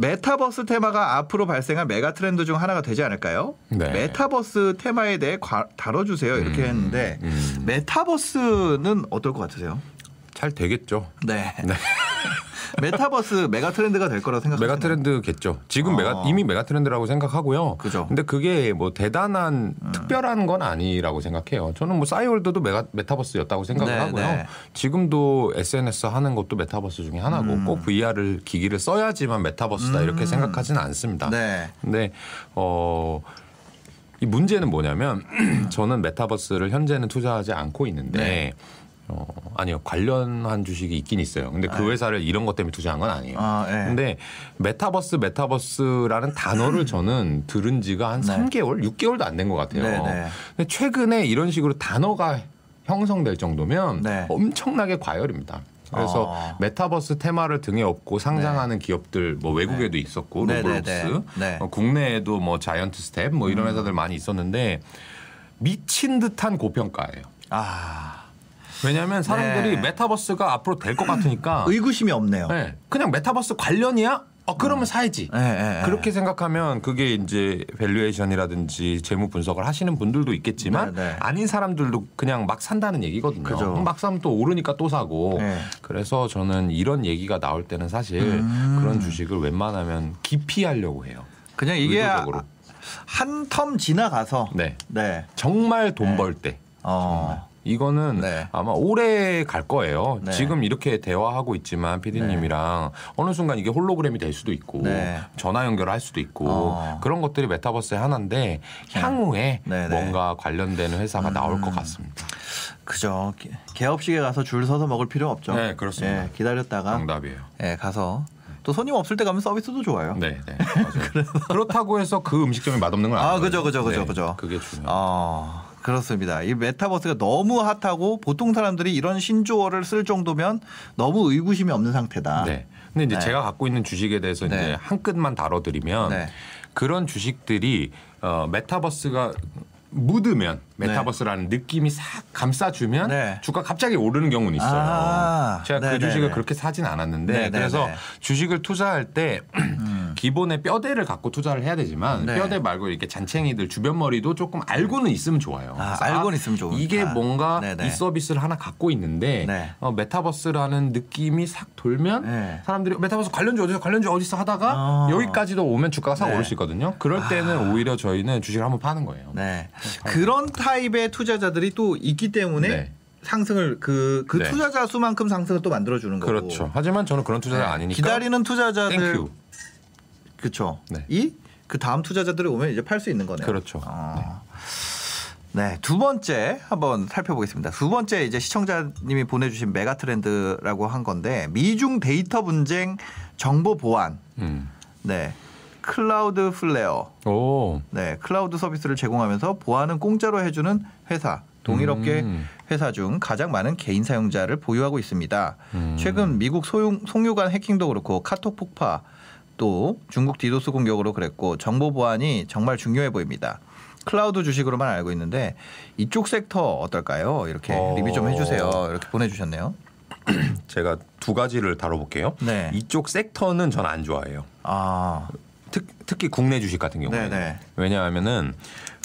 메타버스 테마가 앞으로 발생할 메가 트렌드 중 하나가 되지 않을까요? 네. 메타버스 테마에 대해 과- 다뤄주세요. 이렇게 음, 했는데 음. 메타버스는 어떨 것 같으세요? 잘 되겠죠. 네. 네. 메타버스 메가 트렌드가 될 거라고 생각하시나요? 메가 트렌드겠죠. 지금 어. 메가 이미 메가 트렌드라고 생각하고요. 그죠. 근데 그게 뭐 대단한 특별한 건 아니라고 생각해요. 저는 뭐 싸이월드도 메가 메타버스였다고 생각을 네, 하고요. 네. 지금도 SNS 하는 것도 메타버스 중에 하나고 음. 꼭 VR을 기기를 써야지만 메타버스다 이렇게 생각하지는 않습니다. 네. 근데 어. 이 문제는 뭐냐면 저는 메타버스를 현재는 투자하지 않고 있는데 네. 어, 아니요 관련한 주식이 있긴 있어요. 근데 그 회사를 이런 것 때문에 투자한 건 아니에요. 아, 네. 근데 메타버스 메타버스라는 단어를 저는 들은 지가 한 네. 3개월, 6개월도 안 된 것 같아요. 네, 네. 근데 최근에 이런 식으로 단어가 형성될 정도면 네. 엄청나게 과열입니다. 그래서 어. 메타버스 테마를 등에 업고 상장하는 기업들 뭐 외국에도 있었고 네, Roblox 네, 네. 네. 어, 국내에도 뭐 자이언트 스텝 뭐 이런 회사들 많이 있었는데 미친 듯한 고평가예요. 아 왜냐하면 사람들이 네. 메타버스가 앞으로 될 것 같으니까 의구심이 없네요. 네, 그냥 메타버스 관련이야? 어 그러면 사야지. 네, 네, 네. 그렇게 생각하면 그게 이제 valuation이라든지 재무 분석을 하시는 분들도 있겠지만 네, 네. 아닌 사람들도 그냥 막 산다는 얘기거든요. 그죠. 막 사면 또 오르니까 또 사고. 네. 그래서 저는 이런 얘기가 나올 때는 사실 음. 그런 주식을 웬만하면 기피하려고 해요. 그냥 이게 의도적으로. 한텀 지나가서 네. 네. 정말 돈 벌 때. 어. 이거는 네. 아마 오래 갈 거예요. 네. 지금 이렇게 대화하고 있지만 피디님이랑 어느 순간 이게 홀로그램이 될 수도 있고 네. 전화 연결할 수도 있고 어. 그런 것들이 메타버스의 하나인데 향후에 네, 네. 뭔가 관련되는 회사가 나올 음. 것 같습니다. 그죠. 개- 개업식에 가서 줄 서서 먹을 필요 없죠. 네, 그렇습니다. 예, 기다렸다가 정답이에요. 예, 가서 또 손님 없을 때 가면 서비스도 좋아요. 네, 네. 그렇다고 해서 그 음식점이 맛없는 건 아. 그죠, 그죠, 그죠, 네, 그죠. 그게 중요해요. 어, 그렇습니다. 이 메타버스가 너무 핫하고 보통 사람들이 이런 신조어를 쓸 정도면 너무 의구심이 없는 상태다. 네. 근데 이제 네. 제가 갖고 있는 주식에 대해서 네. 이제 한 끗만 다뤄드리면 네. 그런 주식들이 어, 메타버스가 묻으면 메타버스라는 느낌이 싹 감싸주면 네. 주가 갑자기 오르는 경우는 있어요. 아, 제가 네네네. 그 주식을 그렇게 사진 않았는데 네네네. 그래서 주식을 투자할 때 기본의 뼈대를 갖고 투자를 해야 되지만 음. 네. 뼈대 말고 이렇게 잔챙이들 주변 머리도 조금 알고는 있으면 좋아요. 아, 알고는 있으면 좋다. 이게 뭔가 네네. 이 서비스를 하나 갖고 있는데 네. 어, 메타버스라는 느낌이 싹 돌면 네. 사람들이 메타버스 관련주 어디서 관련주 어디서 하다가 어. 여기까지도 오면 주가가 싹 네. 오를 수 있거든요. 그럴 때는 오히려 저희는 주식을 한번 파는 거예요. 네. 그런 타입의 투자자들이 또 있기 때문에 네. 상승을 그, 그 네. 투자자 수만큼 상승을 또 만들어 주는 거고. 그렇죠. 하지만 저는 그런 투자자 네. 아니니까. 기다리는 투자자들. Thank you. 그렇죠. 네. 이그 다음 투자자들이 오면 이제 팔 수 있는 거네요. 그렇죠. 어. 네, 두 번째 한번 살펴보겠습니다. 두 번째 이제 시청자님이 보내주신 mega trend라고 한 건데 미중 데이터 분쟁 정보 보안. 음. 네, Cloudflare. 오. 네, 클라우드 서비스를 제공하면서 보안은 공짜로 해주는 회사. 동일업계 음. 회사 중 가장 많은 개인 사용자를 보유하고 있습니다. 음. 최근 미국 소용, 송유관 해킹도 그렇고 카톡 폭파 또 중국 디도스 공격으로 그랬고 정보 보안이 정말 중요해 보입니다. 클라우드 주식으로만 알고 있는데 이쪽 섹터 어떨까요? 이렇게 어. 리뷰 좀 해주세요. 이렇게 보내주셨네요. 제가 두 가지를 다뤄볼게요. 네. 이쪽 섹터는 전 안 좋아해요. 아, 특, 특히 국내 주식 같은 경우에 네네. 왜냐하면은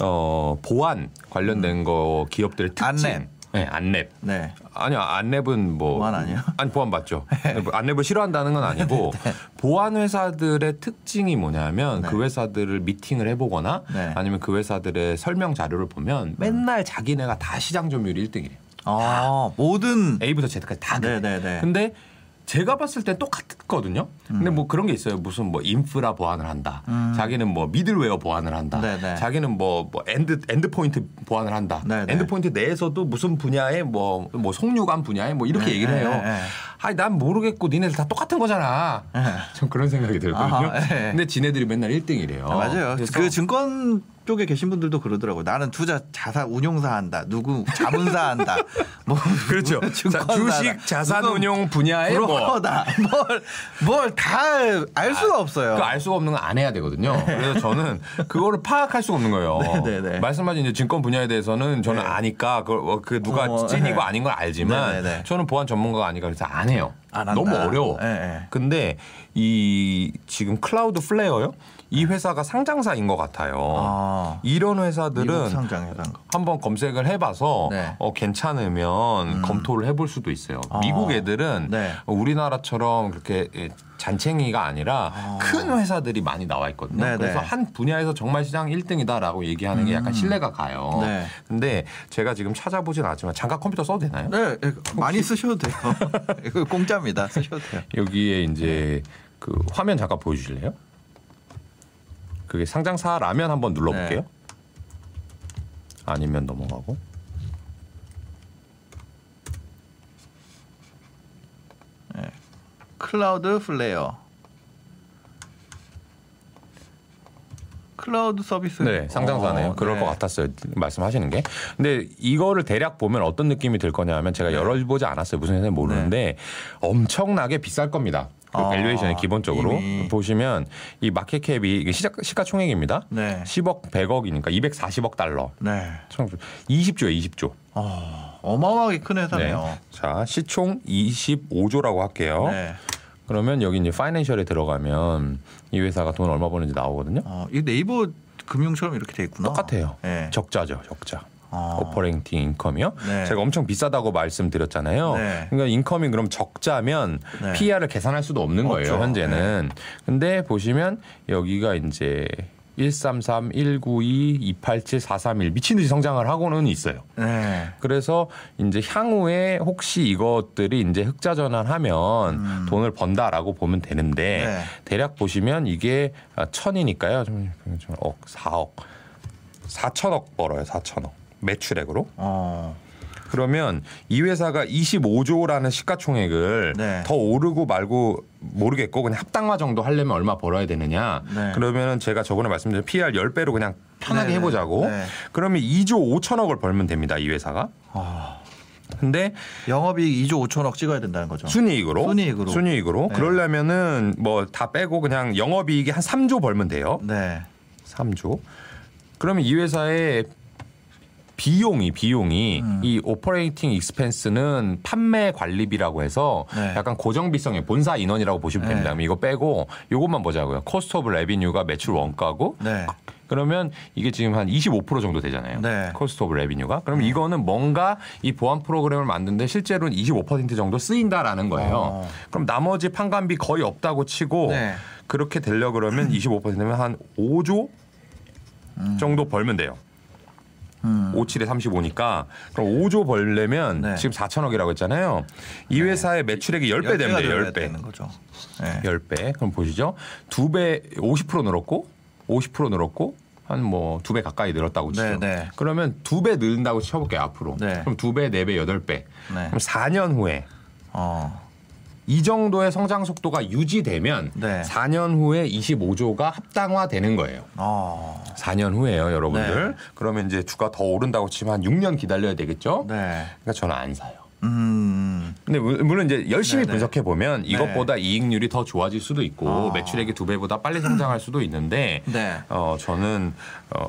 어, 보안 관련된 거 기업들의 특징 안랩. 네, 안랩. 네. 아니요, 안랩은 뭐 보안 아니에요? 아니 보안 맞죠. 안랩을 싫어한다는 건 아니고 보안 회사들의 특징이 뭐냐면 네. 그 회사들을 미팅을 해보거나 네. 아니면 그 회사들의 설명 자료를 보면 맨날 자기네가 다 시장 점유율 1등이래요. 아, 모든 A부터 Z까지 다 그래. 네네네. 근데 제가 봤을 땐 똑같거든요. 근데 뭐 그런 게 있어요. 무슨 뭐 인프라 보안을 한다. 자기는 뭐 middleware 보안을 한다. 음. 네네. 자기는 뭐, 뭐 end endpoint 보안을 한다. 네네. endpoint 내에서도 무슨 분야에 뭐뭐 송유관 분야에 뭐 이렇게 네, 얘기를 해요. 네, 네. 아니 난 모르겠고 니네들 다 똑같은 거잖아. 네. 전 그런 생각이 들거든요. 아하, 네. 근데 지네들이 맨날 1등이래요. 아, 맞아요. 그 증권 쪽에 계신 분들도 그러더라고요. 나는 투자 자산 운용사 한다. 누구 자문사 한다. 뭐 그렇죠. 자, 주식 자산 운용 분야에 뭐 브로커다. 뭘뭘 다 알 수가 없어요. 그 알 수가 없는 건 안 해야 되거든요. 그래서 저는 그거를 파악할 수가 없는 거예요. 네네네. 말씀하신 이제 증권 분야에 대해서는 저는 네. 아니까 그, 어, 그 누가 어, 찐이고 네. 아닌 걸 알지만 네네네. 저는 보안 전문가가 아니까 그래서 안 해요. 안. 너무 어려워. 네, 네. 근데 이 지금 클라우드 플레어요? 이 회사가 상장사인 것 같아요. 아. 이런 회사들은. 한번 검색을 해봐서 네. 어, 괜찮으면 검토를 해볼 수도 있어요. 아. 미국 애들은 네. 우리나라처럼 그렇게 예, 잔챙이가 아니라 큰 회사들이 많이 나와 있거든요. 아. 네, 그래서 네. 한 분야에서 정말 시장 1등이다라고 얘기하는 게 약간 신뢰가 가요. 네. 근데 제가 지금 찾아보진 않았지만 잠깐 컴퓨터 써도 되나요? 네, 예, 많이 쓰셔도 돼요. 이거 공짜입니다. 쓰셔도 돼요. 여기에 이제 그 화면 잠깐 보여주실래요? 그게 상장사라면 한번 눌러볼게요. 네. 아니면 넘어가고. Cloudflare. 클라우드 서비스. 네, 상장사네요. 어, 그럴 네. 것 같았어요. 말씀하시는 게. 근데 이거를 대략 보면 어떤 느낌이 들 거냐면 제가 열어보지 않았어요. 무슨 회사인지 모르는데 엄청나게 비쌀 겁니다. 그 아, valuation이 기본적으로 이미. 보시면 이 market cap이 이게 시작 시가총액입니다. 네. 10억 100억이니까 240억 달러. 네. 참 20조에 20조. 어, 어마어마하게 큰 회사네요. 네. 자, 시총 25조라고 할게요. 네. 그러면 여기 이제 financial에 들어가면 이 회사가 돈 얼마 버는지 나오거든요. 어, 이 네이버 금융처럼 이렇게 돼 있구나. 똑같아요. 네. 적자죠, 적자. 아. Operating income이요. 네. 제가 엄청 비싸다고 말씀드렸잖아요. 네. 그러니까 income이 그럼 적자면 네. PER을 계산할 수도 없는 거예요, 없죠. 현재는. 근데 보시면 여기가 이제 133, 192, 287, 431 미친 듯이 성장을 하고는 있어요. 네. 그래서 이제 향후에 혹시 이것들이 이제 흑자 전환하면 돈을 번다라고 보면 되는데 음. 네. 대략 보시면 이게 천이니까요. 좀, 좀 억, 4억. 4천억 벌어요. 4천억. 매출액으로. 어. 그러면 이 회사가 25조라는 시가총액을 네. 더 오르고 말고 모르겠고 그냥 합당화 정도 하려면 얼마 벌어야 되느냐. 네. 그러면은 제가 저번에 말씀드린 PR 10배로 그냥 편하게 네, 해보자고. 네. 그러면 2조 5천억을 벌면 됩니다. 이 회사가. 아. 근데 영업이익 2조 5천억 찍어야 된다는 거죠. 순이익으로 순이익으로. 순이익으로 네. 그러려면은 뭐 다 빼고 그냥 영업이익이 한 3조 벌면 돼요. 네. 3조. 그러면 이 회사의 비용이 비용이 음. 이 operating expense는 판매 관리비라고 해서 네. 약간 고정비성의 본사 인원이라고 보시면 네. 됩니다. 그럼 이거 빼고 요것만 보자고요. Cost of revenue가 매출 원가고 네. 그러면 이게 지금 한 25% 정도 되잖아요. 네. Cost of revenue가. 그럼 이거는 뭔가 이 보안 프로그램을 만드는데 실제로는 25% 정도 쓰인다라는 거예요. 어. 그럼 나머지 판관비 거의 없다고 치고 네. 그렇게 되려 그러면 25%면 한 5조 정도 벌면 돼요. 음. 57에 35니까 그럼 5조 벌려면 네. 지금 4천억이라고 했잖아요. 이 회사의 매출액이 10배 되면 돼요. 10배. 되는 거죠. 네. 10배. 그럼 보시죠. 2배 50% 늘었고 50% 늘었고 한 뭐 두 배 가까이 늘었다고 치죠. 네, 네. 그러면 두 배 늘린다고 쳐볼게요 앞으로. 네. 그럼 두 배, 네 배, 여덟 배. 네. 그럼 4년 후에 어. 이 정도의 성장 속도가 유지되면 네. 4년 후에 25조가 합당화되는 거예요. 어. 4년 후에요, 여러분들. 네. 그러면 이제 주가 더 오른다고 치면 한 6년 기다려야 되겠죠? 네. 그러니까 저는 안 사요. 음. 근데 물- 물론 이제 열심히 네네. 분석해 보면 이것보다 이익률이 더 좋아질 수도 있고 아. 매출액이 두 배보다 빨리 성장할 수도 있는데 네. 어 저는 어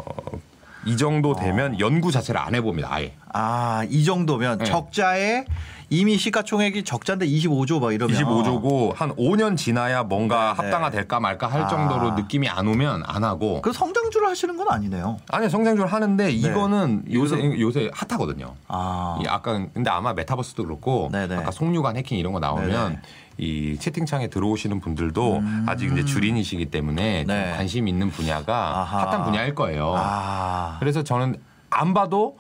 이 정도 되면 연구 자체를 안 해봅니다. 아예. 아, 이 정도면 네. 적자에 이미 시가총액이 적자인데 25조 막 이러면 25조고 한 5년 지나야 뭔가 네, 네. 합당화 될까 말까 할 아. 정도로 느낌이 안 오면 안 하고. 그 성장주를 하시는 건 아니네요. 아니 성장률 하는데 이거는 요새 요새 핫하거든요. 아. 이 아까 근데 아마 메타버스도 그렇고 네네. 아까 송유관 해킹 이런 거 나오면 네네. 음. 이 채팅창에 들어오시는 분들도 아직 이제 주린이시기 때문에 좀 네. 관심 있는 분야가 아하. 핫한 분야일 거예요. 아. 그래서 저는 안 봐도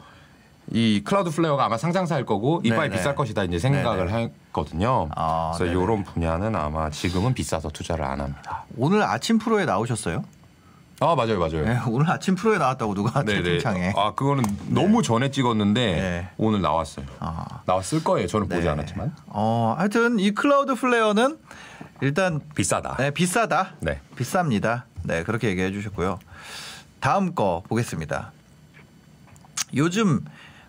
이 Cloudflare가 아마 상장사일 거고 이빠이 네네. 비쌀 것이다 이제 생각을 했거든요. 아, 그래서 네네. 이런 분야는 아마 지금은 비싸서 투자를 안 합니다. 오늘 아침 프로에 나오셨어요? 아 맞아요, 맞아요. 네, 오늘 아침 프로에 나왔다고 누가 네네. 채팅창에. 아 그거는 너무 전에 찍었는데 네. 오늘 나왔어요. 아. 나왔을 거예요. 저는 보지 네. 않았지만 어, 하여튼 이 Cloudflare는 일단 비싸다. 네, 비싸다. 네. 비쌉니다. 네, 그렇게 얘기해 주셨고요. 다음 거 보겠습니다. 요즘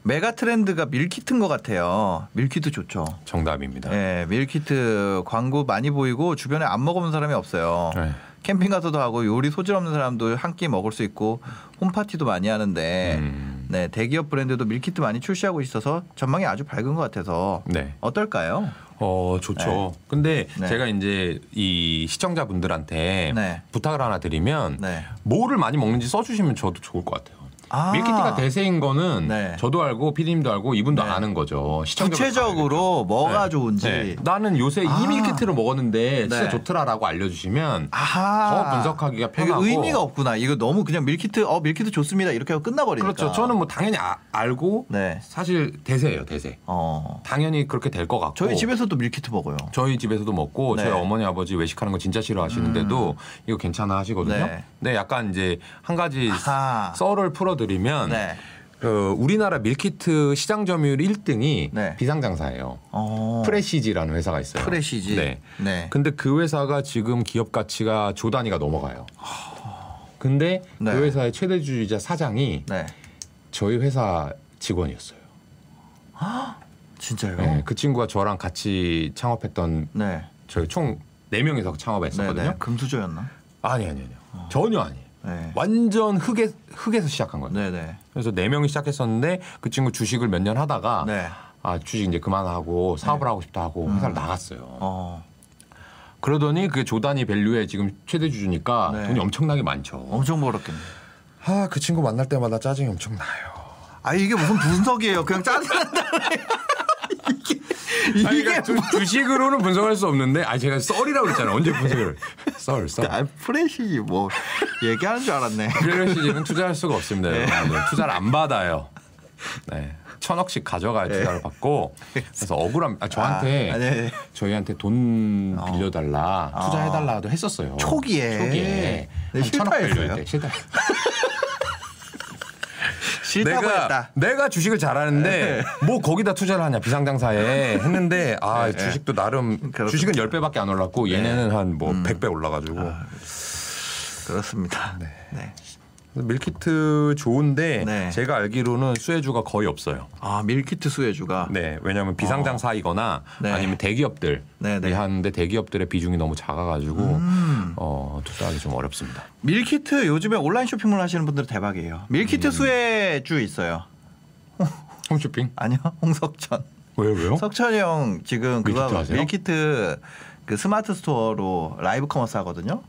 메가 트렌드가 밀키트인 것 같아요. 밀키트 좋죠. 정답입니다. 네, 밀키트 광고 많이 보이고 주변에 안 먹어본 사람이 없어요. 네. 캠핑 가서도 하고 요리 소질 없는 사람도 한 끼 먹을 수 있고 홈파티도 많이 하는데 음. 네, 대기업 브랜드도 밀키트 많이 출시하고 있어서 전망이 아주 밝은 것 같아서 네. 어떨까요? 어 좋죠. 근데 네. 제가 이제 이 시청자분들한테 네. 부탁을 하나 드리면 네. 뭐를 많이 먹는지 써주시면 저도 좋을 것 같아요. 아. 밀키트가 대세인 거는 네. 저도 알고 피디님도 알고 이분도 네. 아는 거죠. 구체적으로 뭐가 알겠죠. 좋은지. 네. 나는 요새 아. 이 밀키트를 먹었는데 진짜 네. 좋더라라고 알려주시면 아하. 더 분석하기가 편하고 의미가 없구나. 이거 너무 그냥 밀키트 어 밀키트 좋습니다 이렇게 하고 끝나버리니까. 그렇죠. 저는 뭐 당연히 아- 알고 네. 사실 대세예요 대세. 어 당연히 그렇게 될 것 같고 저희 집에서도 밀키트 먹어요. 저희 집에서도 먹고 네. 저희 어머니 아버지 외식하는 거 진짜 싫어하시는데도 이거 괜찮아 하시거든요. 네. 네. 약간 이제 한 가지 아하. 썰을 풀어드리면 네. 그 우리나라 밀키트 시장 점유율 1등이 네. 비상장사예요. 어. 프레시지라는 회사가 있어요. 프레시지. 네. 네. 근데 그 회사가 지금 기업 가치가 조 단위가 넘어가요. 근데 네. 그 회사의 최대 주주이자 사장이 네. 저희 회사 직원이었어요. 진짜요? 네, 그 친구가 저랑 같이 창업했던 네. 저희 총 4명이서 창업했었거든요. 금수저였나? 아니 아니 아니요. 전혀 아니에요. 네. 완전 흙에 흙에서 시작한 거예요. 네네. 그래서 네 명이 시작했었는데 그 친구 주식을 몇 년 하다가 네. 아 주식 이제 그만하고 사업을 하고 싶다 하고 회사를 나갔어요. 어. 그러더니 그게 조단위 밸류의 지금 최대 주주니까 네. 돈이 엄청나게 많죠. 엄청 벌었겠네. 아그 친구 만날 때마다 짜증이 엄청 나요. 아 이게 무슨 분석이에요? 그냥 짜증난다. 이게 아니, 그러니까 주, 주식으로는 분석할 수 없는데 아 제가 썰이라고 그랬잖아요. 언제 분석을 썰 썰. 아, 프레시지 뭐 얘기하는 줄 알았네. 필요시지는 투자할 수가 없습니다. 여러분들. 투자를 안 받아요. 네. 천억씩 가져가야 투자를 받고 그래서 억울함 아, 저한테 아, 네. 저희한테 돈 빌려달라 투자해달라도 했었어요 초기에. 초기에 네, 한 천억. 빌려야 돼 싫다 싫다고 내가 했다. 내가 주식을 잘하는데 뭐 거기다 투자를 하냐 비상장사에 했는데 아 네, 주식도 나름 그렇군요. 주식은 10배밖에 안 올랐고 얘네는 한 뭐 100배 올라가지고 그렇습니다. 네. 밀키트 좋은데 네. 제가 알기로는 수혜주가 거의 없어요. 아 밀키트 수혜주가. 네, 왜냐하면 비상장사이거나 네. 아니면 대기업들이 네, 네. 하는데 대기업들의 비중이 너무 작아가지고 음. 어, 투자하기 좀 어렵습니다. 밀키트 요즘에 온라인 쇼핑몰 하시는 분들 대박이에요. 음. 밀키트 수혜주 있어요. 홈쇼핑? 아니요, 홍석천. 왜요, 왜요? 석천이 형 지금 그거 밀키트 하고 하세요? 밀키트 그 스마트 스토어로 라이브 커머스 하거든요.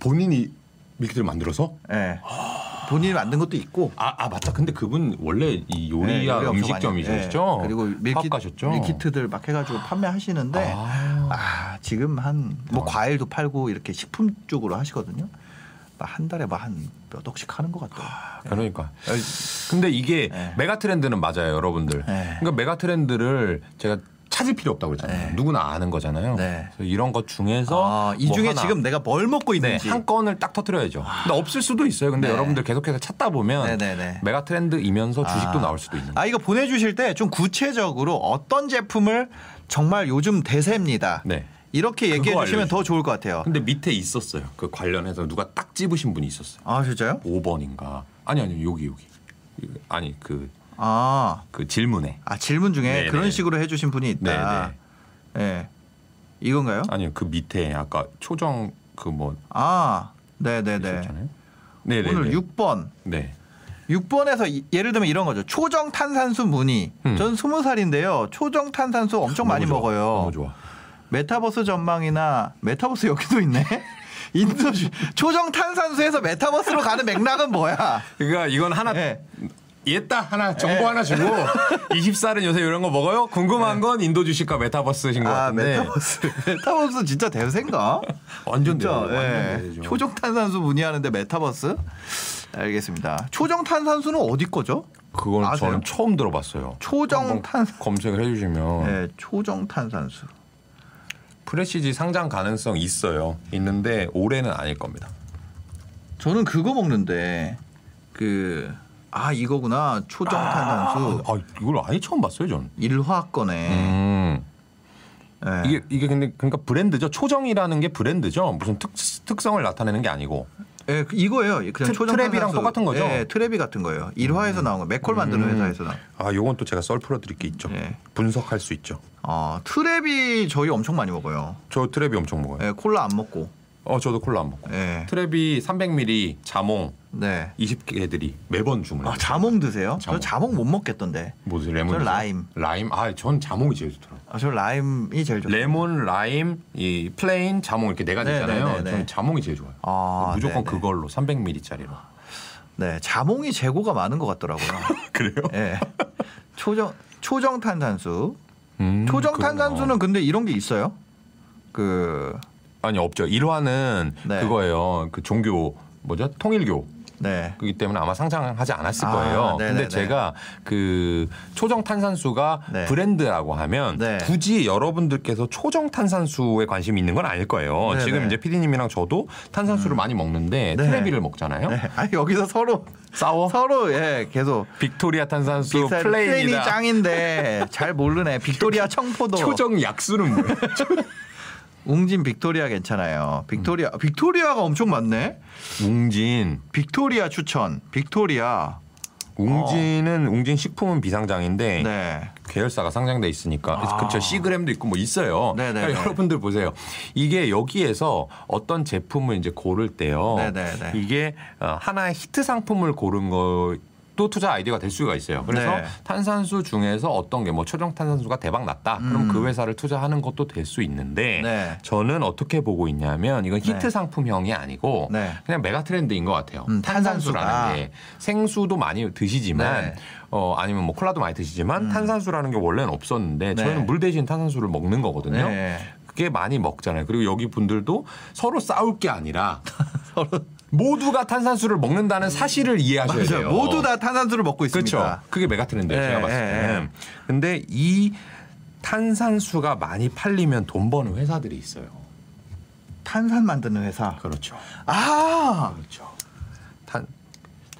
본인이 밀키트를 만들어서? 예. 네. 본인이 만든 것도 있고. 아, 아 맞다. 근데 그분 원래 이 네, 요리야 요리 엄청 음식점이셨죠? 네. 그리고 밀키, 사업 가셨죠? 밀키트들 막 해가지고 판매하시는데 아. 아, 지금 한 뭐 과일도 팔고 이렇게 식품 쪽으로 하시거든요. 막한 달에 막한몇 억씩 하는 것 같아요. 그러니까. 근데 이게 네. 메가 트렌드는 맞아요, 여러분들. 네. 그러니까 메가 트렌드를 제가 찾을 필요 없다고 그랬잖아요. 네. 누구나 아는 거잖아요. 네. 그래서 이런 것 중에서 아, 이 뭐 중에 하나. 지금 내가 뭘 먹고 네, 있는지 한 건을 딱 터트려야죠. 근데 없을 수도 있어요. 근데 네. 여러분들 계속해서 찾다 보면 네네네. 메가 트렌드이면서 주식도 아. 나올 수도 있는. 아 이거 보내주실 때 좀 구체적으로 어떤 제품을 정말 요즘 대세입니다. 네. 이렇게 얘기해 주시면. 더 좋을 것 같아요. 근데 밑에 있었어요. 그 관련해서 누가 딱 집으신 분이 있었어요. 아 진짜요? 5번인가? 아니 아니 여기 여기. 아니 그, 아, 그 질문에. 아 질문 중에 네네. 그런 식으로 해주신 분이 있다. 네, 이건가요? 아니요 그 밑에 아까 초정 그 뭐 아, 네네네. 네네. 오늘 6번. 네. 6번에서 예를 들면 이런 거죠. 초정 탄산수 무늬. 음. 전 20살인데요. 초정 탄산수 엄청 많이 좋아. 먹어요. 너무 좋아. 메타버스 전망이나 메타버스 여기도 있네. 인도 주- 초정 탄산수에서 메타버스로 가는 맥락은 뭐야? 그러니까 이건 하나 네. 옛다 하나 정보 네. 하나 주고 20살은 요새 이런 거 먹어요? 궁금한 건 인도 주식과 메타버스신 것 아 같은데 메타버스 메타버스 진짜 대세인가? 완전. 완전 예. 초정 탄산수 문의하는데 메타버스 알겠습니다. 초정 탄산수는 어디 거죠? 그건 아세요? 저는 처음 들어봤어요. 초정 탄- 검색을 해주시면 네, 초정 탄산수. 프레시지 상장 가능성 있어요. 있는데 올해는 아닐 겁니다. 저는 그거 먹는데 그 아 이거구나 초정 탄산수 아 이걸 아예 처음 봤어요, 저는. 일화권에 음. 예. 이게 이게 근데 그러니까 브랜드죠. 초정이라는 게 브랜드죠. 무슨 특 특성을 나타내는 게 아니고. 예, 그 이거예요. 그냥 트- 탄산수. 똑같은 거죠? 예, 트레비 같은 거예요. 일화에서 나온 거. 맥콜 만드는 음. 회사에서 나온. 아, 요건 또 제가 썰 풀어 드릴 게 있죠. 예. 분석할 수 있죠. 어, 트레비 저희 엄청 많이 먹어요. 저 트레비 엄청 먹어요. 예, 콜라 안 먹고. 어, 저도 콜라 안 먹고. 예. 트레비 300ml 자몽 네. 20개들이 매번 주문해요. 아, 자몽 드세요? 자몽. 저 자몽 못 먹겠던데. 뭐지 레몬? 저는 라임. 라임. 아, 전 자몽이 제일 좋더라고. 아, 저 라임이 제일 좋아요. 레몬, 라임, 이 plain, 자몽 이렇게 네 가지 네. 네, 네, 네. 자몽이 제일 좋아요. 아, 무조건 네, 네. 그걸로 300ml짜리로. 네, 자몽이 재고가 많은 것 같더라고요. 그래요? 예. 초정 초정 탄산수. 음, 초정. 탄산수는 근데 이런 게 있어요. 그 아니 없죠. 일화는 네. 그거예요. 그 종교 뭐죠? 통일교. 네. 그렇기 때문에 아마 상장하지 않았을 아, 거예요. 네네네. 근데 제가 그 초정 탄산수가 네. 브랜드라고 하면 네. 굳이 여러분들께서 초정 탄산수에 관심이 있는 건 아닐 거예요. 네네. 지금 이제 피디님이랑 저도 탄산수를 많이 먹는데 네. 트레비를 먹잖아요. 네. 아 여기서 서로 싸워? 서로 예 계속 빅토리아 탄산수 빅사- plain이다. plain이 짱인데 잘 모르네. 빅토리아 청포도. 초정 약수는 뭐예요? 웅진 빅토리아 괜찮아요. 빅토리아 빅토리아가 엄청 많네. 웅진. 빅토리아 추천. 빅토리아. 웅진은 웅진 식품은 비상장인데 네. 계열사가 상장돼 있으니까 아. 그렇죠 시그램도 있고 뭐 있어요. 네네네. 그러니까 여러분들 보세요. 이게 여기에서 어떤 제품을 이제 고를 때요. 네네네. 이게 어, 하나의 히트 상품을 고른 거. 또 투자 아이디어가 될 수가 있어요. 그래서 네. 탄산수 중에서 어떤 게 뭐 초정 탄산수가 대박 났다. 그럼 음. 그 회사를 투자하는 것도 될 수 있는데 네. 저는 어떻게 보고 있냐면 이건 히트 네. 상품형이 아니고 네. 그냥 메가 트렌드인 것 같아요. 음. 탄산수라는 게 생수도 많이 드시지만 네. 어 아니면 뭐 콜라도 많이 드시지만 탄산수라는 게 원래는 없었는데 네. 저희는 물 대신 탄산수를 먹는 거거든요. 네. 그게 많이 먹잖아요. 그리고 여기 분들도 서로 싸울 게 아니라 서로 모두가 탄산수를 먹는다는 사실을 이해하셔야 돼요. 맞아요. 모두 다 탄산수를 먹고 있습니다. 그렇죠. 그게 메가 트렌드예요. 네, 제가 봤을 네, 때는. 네. 근데 이 탄산수가 많이 팔리면 돈 버는 회사들이 있어요. 탄산 만드는 회사. 그렇죠. 아. 그렇죠.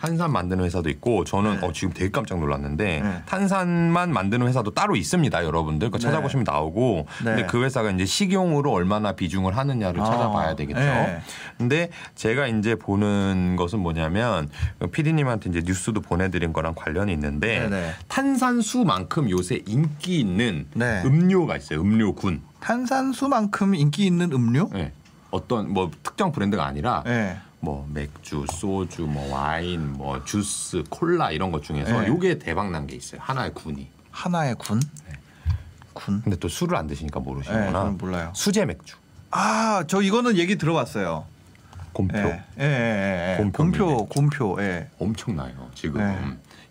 탄 탄산 만드는 회사도 있고 저는 네. 어, 지금 되게 깜짝 놀랐는데 네. 탄산만 만드는 회사도 따로 있습니다, 여러분들. 그 네. 찾아보시면 나오고. 네. 근데 그 회사가 이제 식용으로 얼마나 비중을 하느냐를 아. 찾아봐야 되겠죠. 네. 근데 제가 이제 보는 것은 뭐냐면 PD님한테 이제 뉴스도 보내드린 거랑 관련이 있는데. 탄산수만큼 요새 인기 있는 네. 음료가 있어요. 음료군. 탄산수만큼 인기 있는 음료? 네. 어떤 뭐 특정 브랜드가 아니라 네. 뭐 맥주, 소주, 뭐 와인, 뭐 주스, 콜라 이런 것 중에서 네. 요게 대박 난 게 있어요. 하나의 군이. 하나의 군. 군. 근데 또 술을 안 드시니까 네, 모르시는구나. 저는 몰라요. 수제 맥주. 아, 저 이거는 얘기 들어봤어요. 곰표. 예, 예, 예, 예. 곰표, 곰표, 예. 엄청나요, 지금. 네.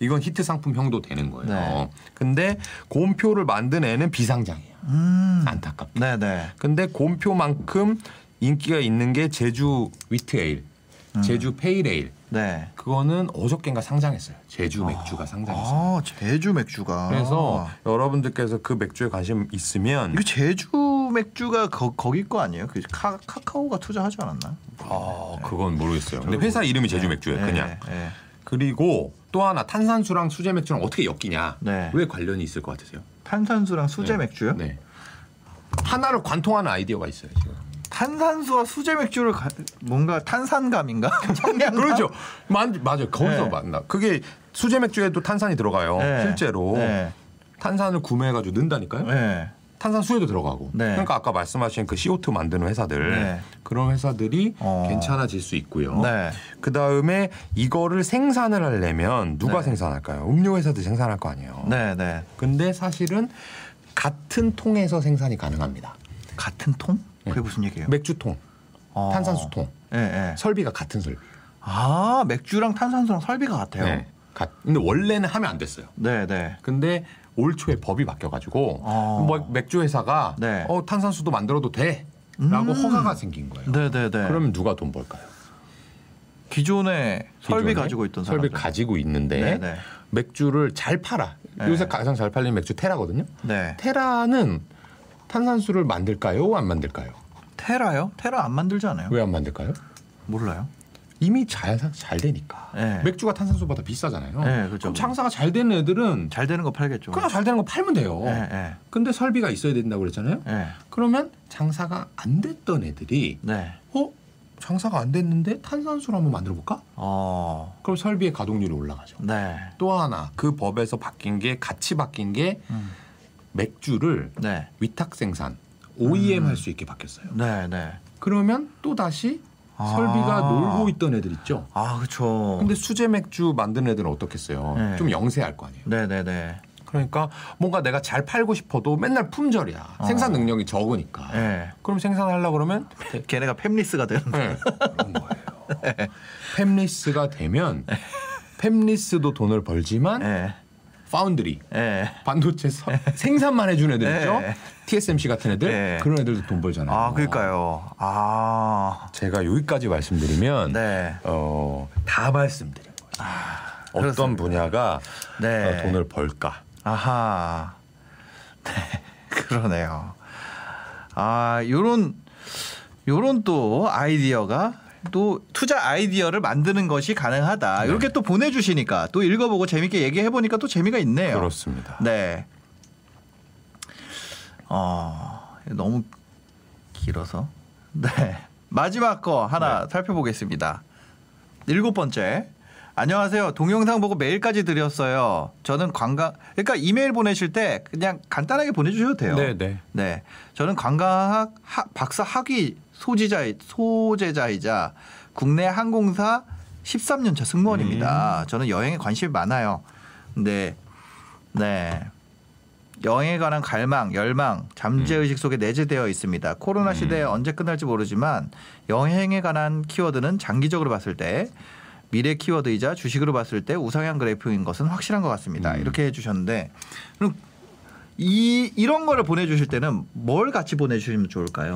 이건 히트 상품형도 되는 거예요. 네. 근데 곰표를 만든 애는 비상장이에요. 음. 안타깝게. 네, 네. 근데 곰표만큼 인기가 있는 게 제주 위트에일, 음. 제주 페일에일. 네. 그거는 어저께인가 상장했어요. 제주 맥주가 상장했어요. 아, 제주 맥주가. 그래서 여러분들께서 그 맥주에 관심 있으면 이거 제주 맥주가 거, 거기 거 아니에요? 그 카, 카카오가 투자하지 않았나? 아 그건 모르겠어요. 근데 회사 이름이 제주 맥주예요. 네, 그냥. 네. 그리고 또 하나 탄산수랑 수제 맥주랑 어떻게 엮이냐? 네. 왜 관련이 있을 것 같으세요? 탄산수랑 수제 네. 맥주요? 네. 하나를 관통하는 아이디어가 있어요. 지금. 탄산수와 수제 맥주를 가, 뭔가 탄산감인가? 청량감? 그렇죠. 맞, 맞아요. 거기서 네. 만나. 그게 수제 맥주에도 탄산이 들어가요. 네. 실제로 네. 탄산을 구매해가지고 넣는다니까요. 네. 탄산수에도 들어가고. 네. 그러니까 아까 말씀하신 그 CO2 만드는 회사들 네. 그런 회사들이 어. 괜찮아질 수 있고요. 네. 그 다음에 이거를 생산을 하려면 누가 네. 생산할까요? 음료 회사도 생산할 거 아니에요. 네, 네. 근데 사실은 같은 통에서 생산이 가능합니다. 같은 통? 그게 네. 무슨 얘기예요? 맥주통, 어. 탄산수통, 예, 예. 설비가 같은 설비. 아, 맥주랑 탄산수랑 설비가 같아요. 네. 가- 근데 원래는 하면 안 됐어요. 네, 네. 근데 올 초에 법이 바뀌어가지고 어. 뭐 맥주 회사가 네. 어, 탄산수도 만들어도 돼라고 음. 허가가 생긴 거예요. 네, 네, 네. 그러면 누가 돈 벌까요? 기존에 설비 기존에 가지고 있던 설비 사람들. 가지고 있는데 네, 네. 맥주를 잘 팔아. 네. 요새 가장 잘 팔리는 맥주 테라거든요. 네. 테라는 탄산수를 만들까요? 안 만들까요? 테라요? 테라 안 만들지 않아요? 왜 안 만들까요? 몰라요. 이미 잘, 잘 되니까. 네. 맥주가 탄산수보다 비싸잖아요. 네, 그렇죠. 그럼 장사가 잘 되는 애들은 잘 되는 거 팔겠죠. 그냥 잘 되는 거 팔면 돼요. 네, 네. 근데 설비가 있어야 된다고 그랬잖아요. 네. 그러면 장사가 안 됐던 애들이 네. 어? 장사가 안 됐는데 탄산수를 한번 만들어 볼까? 어. 그럼 설비의 가동률이 올라가죠. 네. 또 하나 그 법에서 바뀐 게 같이 바뀐 게 음. 맥주를 네. 위탁 생산 OEM 음. 할수 있게 바뀌었어요. 네, 네. 그러면 또 다시 아. 설비가 놀고 있던 애들 있죠. 아, 그렇죠. 근데 수제 맥주 만드는 애들은 어떻겠어요? 네. 좀 영세할 거 아니에요. 네, 네, 네. 그러니까 뭔가 내가 잘 팔고 싶어도 맨날 품절이야. 어. 생산 능력이 적으니까. 네. 그럼 생산하려고 그러면 걔네가 팸리스가 되는 네. 그런 거예요. 팸리스가 되면 팸리스도 돈을 벌지만 네. 파운드리 네. 반도체 서- 생산만 해주는 애들 있죠. 네. TSMC 같은 애들 네. 그런 애들도 돈 벌잖아요. 아, 그러니까요. 아. 제가 여기까지 말씀드리면 네. 어, 다 말씀드린 거예요. 어떤 그렇습니다. 분야가 네. 어, 돈을 벌까? 아하. 네. 그러네요. 아, 요런 요런 또 아이디어가 또 투자 아이디어를 만드는 것이 가능하다. 네. 이렇게 또 보내주시니까 또 읽어보고 재밌게 얘기해 보니까 또 재미가 있네요. 그렇습니다. 네. 어, 너무 길어서. 네. 마지막 거 하나 네. 살펴보겠습니다. 일곱 번째. 안녕하세요. 동영상 보고 메일까지 드렸어요. 저는 관광, 그러니까 이메일 보내실 때 그냥 간단하게 보내주셔도 돼요. 네, 네. 네. 저는 관광학 학- 박사 학위 소지자 소재자이자 국내 항공사 13년차 승무원입니다. 저는 여행에 관심이 많아요. 근데 네. 여행에 관한 갈망, 열망, 잠재 의식 속에 내재되어 있습니다. 코로나 시대에 언제 끝날지 모르지만 여행에 관한 키워드는 장기적으로 봤을 때 미래 키워드이자 주식으로 봤을 때 우상향 그래프인 것은 확실한 것 같습니다. 음. 이렇게 해주셨는데 그럼 이 이런 거를 보내주실 때는 뭘 같이 보내주시면 좋을까요?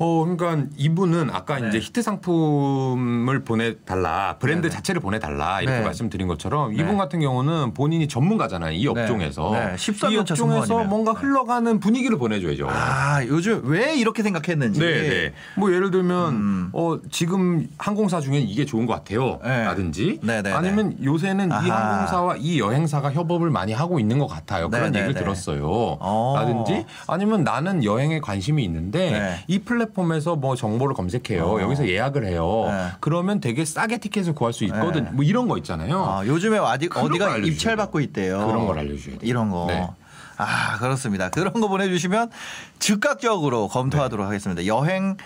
어, 그러니까 이분은 아까 네. 이제 히트 상품을 보내달라, 브랜드 네네. 자체를 보내달라 이렇게 네. 말씀드린 것처럼 네. 이분 같은 경우는 본인이 전문가잖아요. 이 업종에서. 네. 13년 이차 업종에서. 뭔가 네. 흘러가는 분위기를 보내줘야죠. 아 요즘 왜 이렇게 생각했는지. 네, 네. 뭐 예를 들면 음. 어 지금 항공사 중에 이게 좋은 것 같아요. 네. 라든지 네, 네, 아니면 요새는 이 아하. 항공사와 이 여행사가 협업을 많이 하고 있는 것 같아요. 그런 네, 네, 얘기를 네. 들었어요. 어. 라든지 아니면 나는 여행에 관심이 있는데 네. 이 플랫폼에서 뭐 정보를 검색해요. 어. 여기서 예약을 해요. 네. 그러면 되게 싸게 티켓을 구할 수 있거든. 네. 뭐 이런 거 있잖아요. 아, 요즘에 어디, 어디가 입찰 받고 있대요. 그런 걸 알려주셔야 돼요. 이런 거. 네. 아 그렇습니다. 그런 거 보내주시면 즉각적으로 검토하도록 네. 하겠습니다. 여행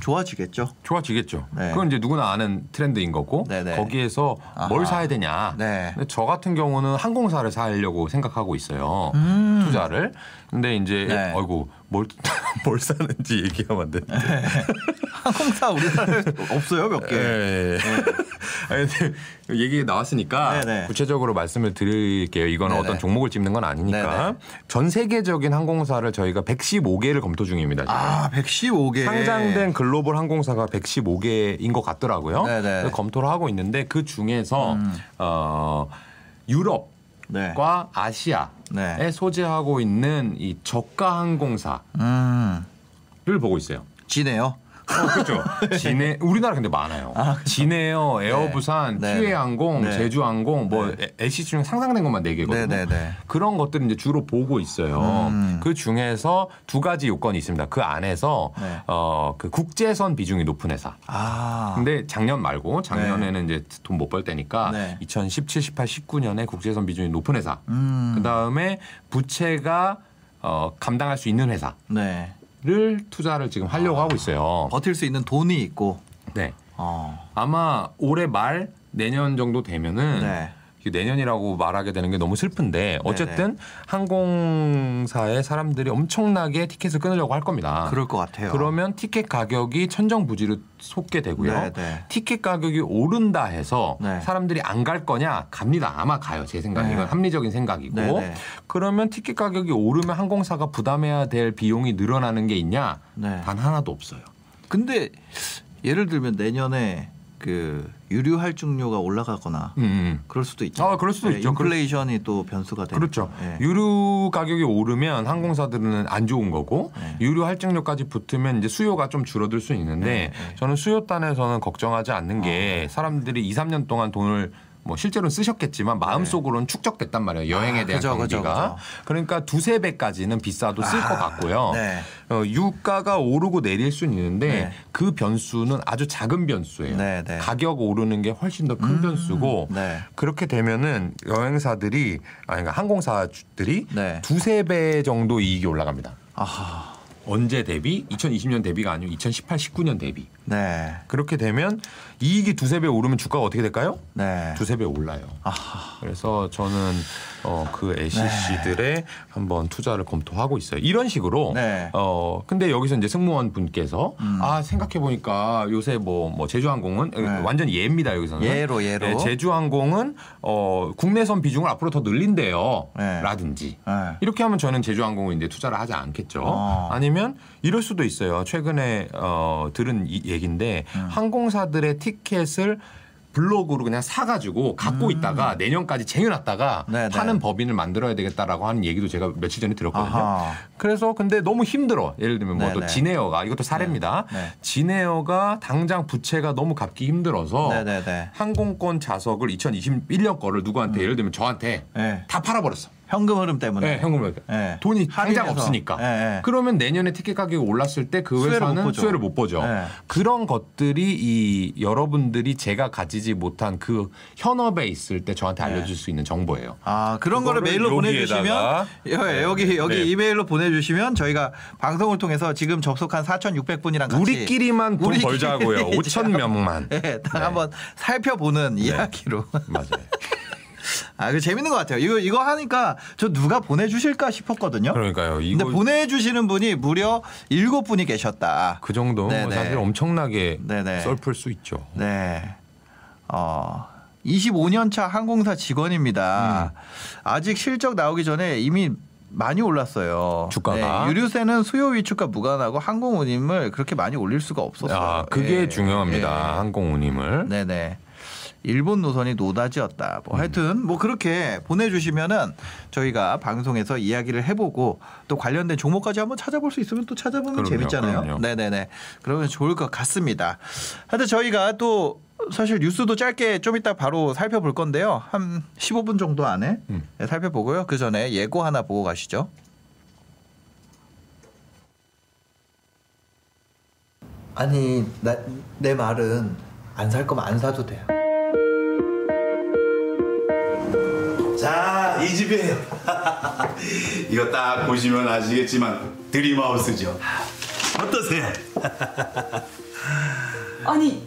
좋아지겠죠. 좋아지겠죠. 네. 그건 이제 누구나 아는 트렌드인 거고 네네. 거기에서 뭘 아하. 사야 되냐. 네. 저 같은 경우는 항공사를 사려고 생각하고 있어요. 음. 투자를. 근데 이제 네. 아이고 뭘, 뭘 사는지 얘기하면 안 되는데. 항공사 우리나라에 없어요 몇 개. 예. 아니, 근데 얘기 나왔으니까 네네. 구체적으로 말씀을 드릴게요. 이거는 네네. 어떤 종목을 찝는 건 아니니까. 네네. 전 세계적인 항공사를 저희가 115개를 검토 중입니다. 지금. 아 115개. 상장된 글로벌 항공사가 115개인 것 같더라고요. 검토를 하고 있는데 그 중에서 음. 어, 유럽 과 네. 아시아에 네. 소재하고 있는 이 저가 항공사를 음. 보고 있어요. 지네요. 어, 그렇죠. 진해 우리나라 근데 많아요. 아, 그렇죠. 진에어, 에어부산, 네. 티웨이항공, 네. 제주항공, 뭐 LCC 중에 상장된 것만 네 개거든요. 네네네. 그런 것들을 이제 주로 보고 있어요. 음. 그 중에서 두 가지 요건이 있습니다. 그 안에서 네. 어, 그 국제선 비중이 높은 회사. 아. 근데 작년 말고 작년에는 이제 돈 못 벌 때니까 네. 2017, 18, 19년에 국제선 비중이 높은 회사. 음. 그 다음에 부채가 어, 감당할 수 있는 회사 를 네. 투자를 지금 하려고 하고 있어요. 버틸 수 있는 돈이 있고. 네. 어. 아마 올해 말 내년 정도 되면은 네. 이게 내년이라고 말하게 되는 게 너무 슬픈데 어쨌든 항공사의 사람들이 엄청나게 티켓을 끊으려고 할 겁니다. 그럴 것 같아요. 그러면 티켓 가격이 천정부지로 솟게 되고요. 네, 네. 티켓 가격이 오른다 해서 네. 사람들이 안 갈 거냐 갑니다. 아마 가요. 제 생각에 네. 이건 합리적인 생각이고 네, 네. 그러면 티켓 가격이 오르면 항공사가 부담해야 될 비용이 늘어나는 게 있냐? 네. 단 하나도 없어요. 근데 예를 들면 내년에 그 유류 할증료가 올라가거나 음, 음. 그럴 수도 있죠. 아, 그럴 수도 있죠. 인플레이션이 또 변수가 되니까. 그렇죠. 예. 유류 가격이 오르면 항공사들은 안 좋은 거고 네. 유류 할증료까지 붙으면 이제 수요가 좀 줄어들 수 있는데 네, 네. 저는 수요단에서는 걱정하지 않는 게 사람들이 2, 3년 동안 돈을 뭐 실제로는 쓰셨겠지만 마음속으로는 축적됐단 말이에요. 여행에 아, 대한 그죠, 그죠, 경비가. 그죠. 그러니까 두세 배까지는 비싸도 쓸 것 같고요. 네. 어, 유가가 오르고 내릴 수는 있는데 네. 그 변수는 아주 작은 변수예요. 네, 네. 가격 오르는 게 훨씬 더큰 변수고 네. 그렇게 되면은 여행사들이 아니 그러니까 항공사들이 네. 두세 배 정도 이익이 올라갑니다. 아하. 언제 대비? 2020년 대비가 아니고 2018, 19년 대비. 네. 그렇게 되면 이익이 두세 배 오르면 주가가 어떻게 될까요? 네. 두세 배 올라요. 아하. 그래서 저는 어, 그 LCC들에 한번 투자를 검토하고 있어요. 이런 식으로. 네. 어, 근데 여기서 이제 승무원 분께서 아, 생각해 보니까 요새 뭐, 뭐 제주항공은 음. 네. 완전 예입니다, 여기서는. 예로, 예로. 네, 제주항공은 어, 국내선 비중을 앞으로 더 늘린대요. 네. 라든지. 네. 이렇게 하면 저는 제주항공은 이제 투자를 하지 않겠죠. 어. 아니면 이럴 수도 있어요. 최근에 어, 들은 이 얘기인데 음. 항공사들의 티켓을 블로그로 그냥 사가지고 갖고 있다가 내년까지 쟁여놨다가 음. 네, 네. 파는 법인을 만들어야 되겠다라고 하는 얘기도 제가 며칠 전에 들었거든요. 아하. 그래서 근데 너무 힘들어. 예를 들면 뭐 네, 또 네. 진에어가 이것도 사례입니다. 네, 네. 진에어가 당장 부채가 너무 갚기 힘들어서 네네네. 항공권 자석을 2021년 거를 누구한테 예를 들면 저한테 네. 다 팔아버렸어. 현금 흐름 때문에. 네, 현금을 네. 돈이 당장. 없으니까. 네, 네. 그러면 내년에 티켓 가격이 올랐을 때그못 회사는 보죠. 수혜를 못 보죠. 네. 그런 것들이 이 여러분들이 제가 가지지 못한 그 현업에 있을 때 저한테 알려줄 수 있는 정보예요. 아 그런 거를 메일로 보내주시면 여- 여기 여기 네. 이메일로 보내주시면 저희가 방송을 통해서 지금 접속한 4,600분이랑 같이 우리끼리만 돈 우리끼리 벌자고요. 이제 5천 명만. 네, 딱 한번 살펴보는 이야기로. 맞아요. 아, 그 재밌는 것 같아요. 이거 이거 하니까 저 누가 보내주실까 싶었거든요. 그러니까요. 근데 이거 보내주시는 분이 무려 일곱 분이 계셨다. 그 정도 네네. 사실 엄청나게 네네. 썰풀 수 있죠. 네. 어. 25년 차 항공사 직원입니다. 음. 아직 실적 나오기 전에 이미 많이 올랐어요. 주가가. 네, 유류세는 수요 위축과 무관하고 항공 운임을 그렇게 많이 올릴 수가 없었어요. 아, 그게 예. 중요합니다. 예. 항공 운임을. 네네. 일본 노선이 노다지였다. 음. 뭐 하여튼 뭐 그렇게 보내주시면은 저희가 방송에서 이야기를 해보고 또 관련된 종목까지 한번 찾아볼 수 있으면 또 찾아보면 그럼요, 재밌잖아요. 그럼요. 네네네. 그러면 좋을 것 같습니다. 하여튼 저희가 또 사실 뉴스도 짧게 좀 이따 바로 살펴볼 건데요. 한 15분 정도 안에 음. 네, 살펴보고요. 그 전에 예고 하나 보고 가시죠. 아니 나, 내 말은 안 살 거면 안 사도 돼요. 자, 이 집이에요. 이거 딱 보시면 아시겠지만 드림하우스죠. 어떠세요? 아니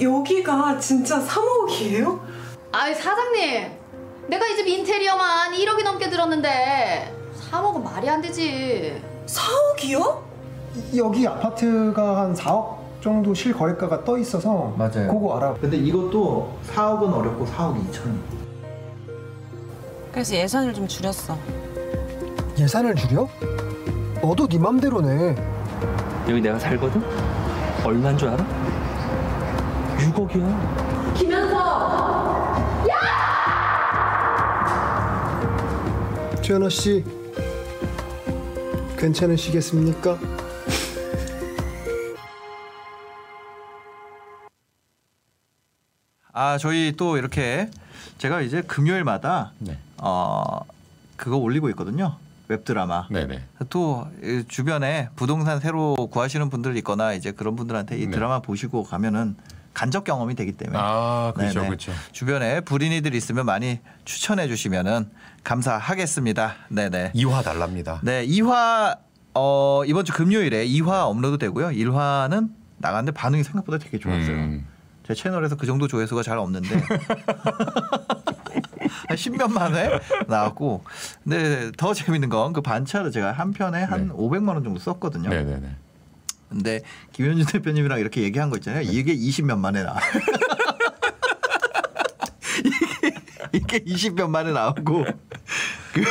여기가 진짜 3억이에요? 아이 사장님 내가 이 집 인테리어만 1억이 넘게 들었는데 3억은 말이 안 되지 4억이요? 여기 아파트가 한 4억 정도 실거래가가 떠 있어서 맞아요. 그거 알아. 근데 이것도 4억은 어렵고 4억 2천. 그래서 예산을 좀 줄였어. 예산을 줄여? 너도 네 맘대로네. 여기 내가 살거든? 얼마인 줄 알아? 6억이야. 최연아 씨, 괜찮으시겠습니까? 아 저희 또 이렇게 제가 이제 금요일마다 네. 어 그거 올리고 있거든요. 웹드라마. 네네. 또이 주변에 부동산 새로 구하시는 분들 있거나 이제 그런 분들한테 이 네. 드라마 보시고 가면은 간접 경험이 되기 때문에 아, 그렇죠, 네네. 그렇죠. 주변에 불인이들 있으면 많이 추천해 주시면은 감사하겠습니다. 네 네. 2화 달랍니다. 네, 2화 어, 이번 주 금요일에 2화 업로드 되고요. 1화는 나갔는데 반응이 생각보다 되게 좋았어요. 음. 제 채널에서 그 정도 조회수가 잘 없는데 한 10몇만 회 나왔고 근데 더 재밌는 건 그 반차를 제가 한 편에 한 네. 500만 원 정도 썼거든요. 네네네. 근데 김현준 대표님이랑 이렇게 얘기한 거 있잖아요. 이게 20몇만 회 나와. 이게, 이게 20몇만 회 나오고 그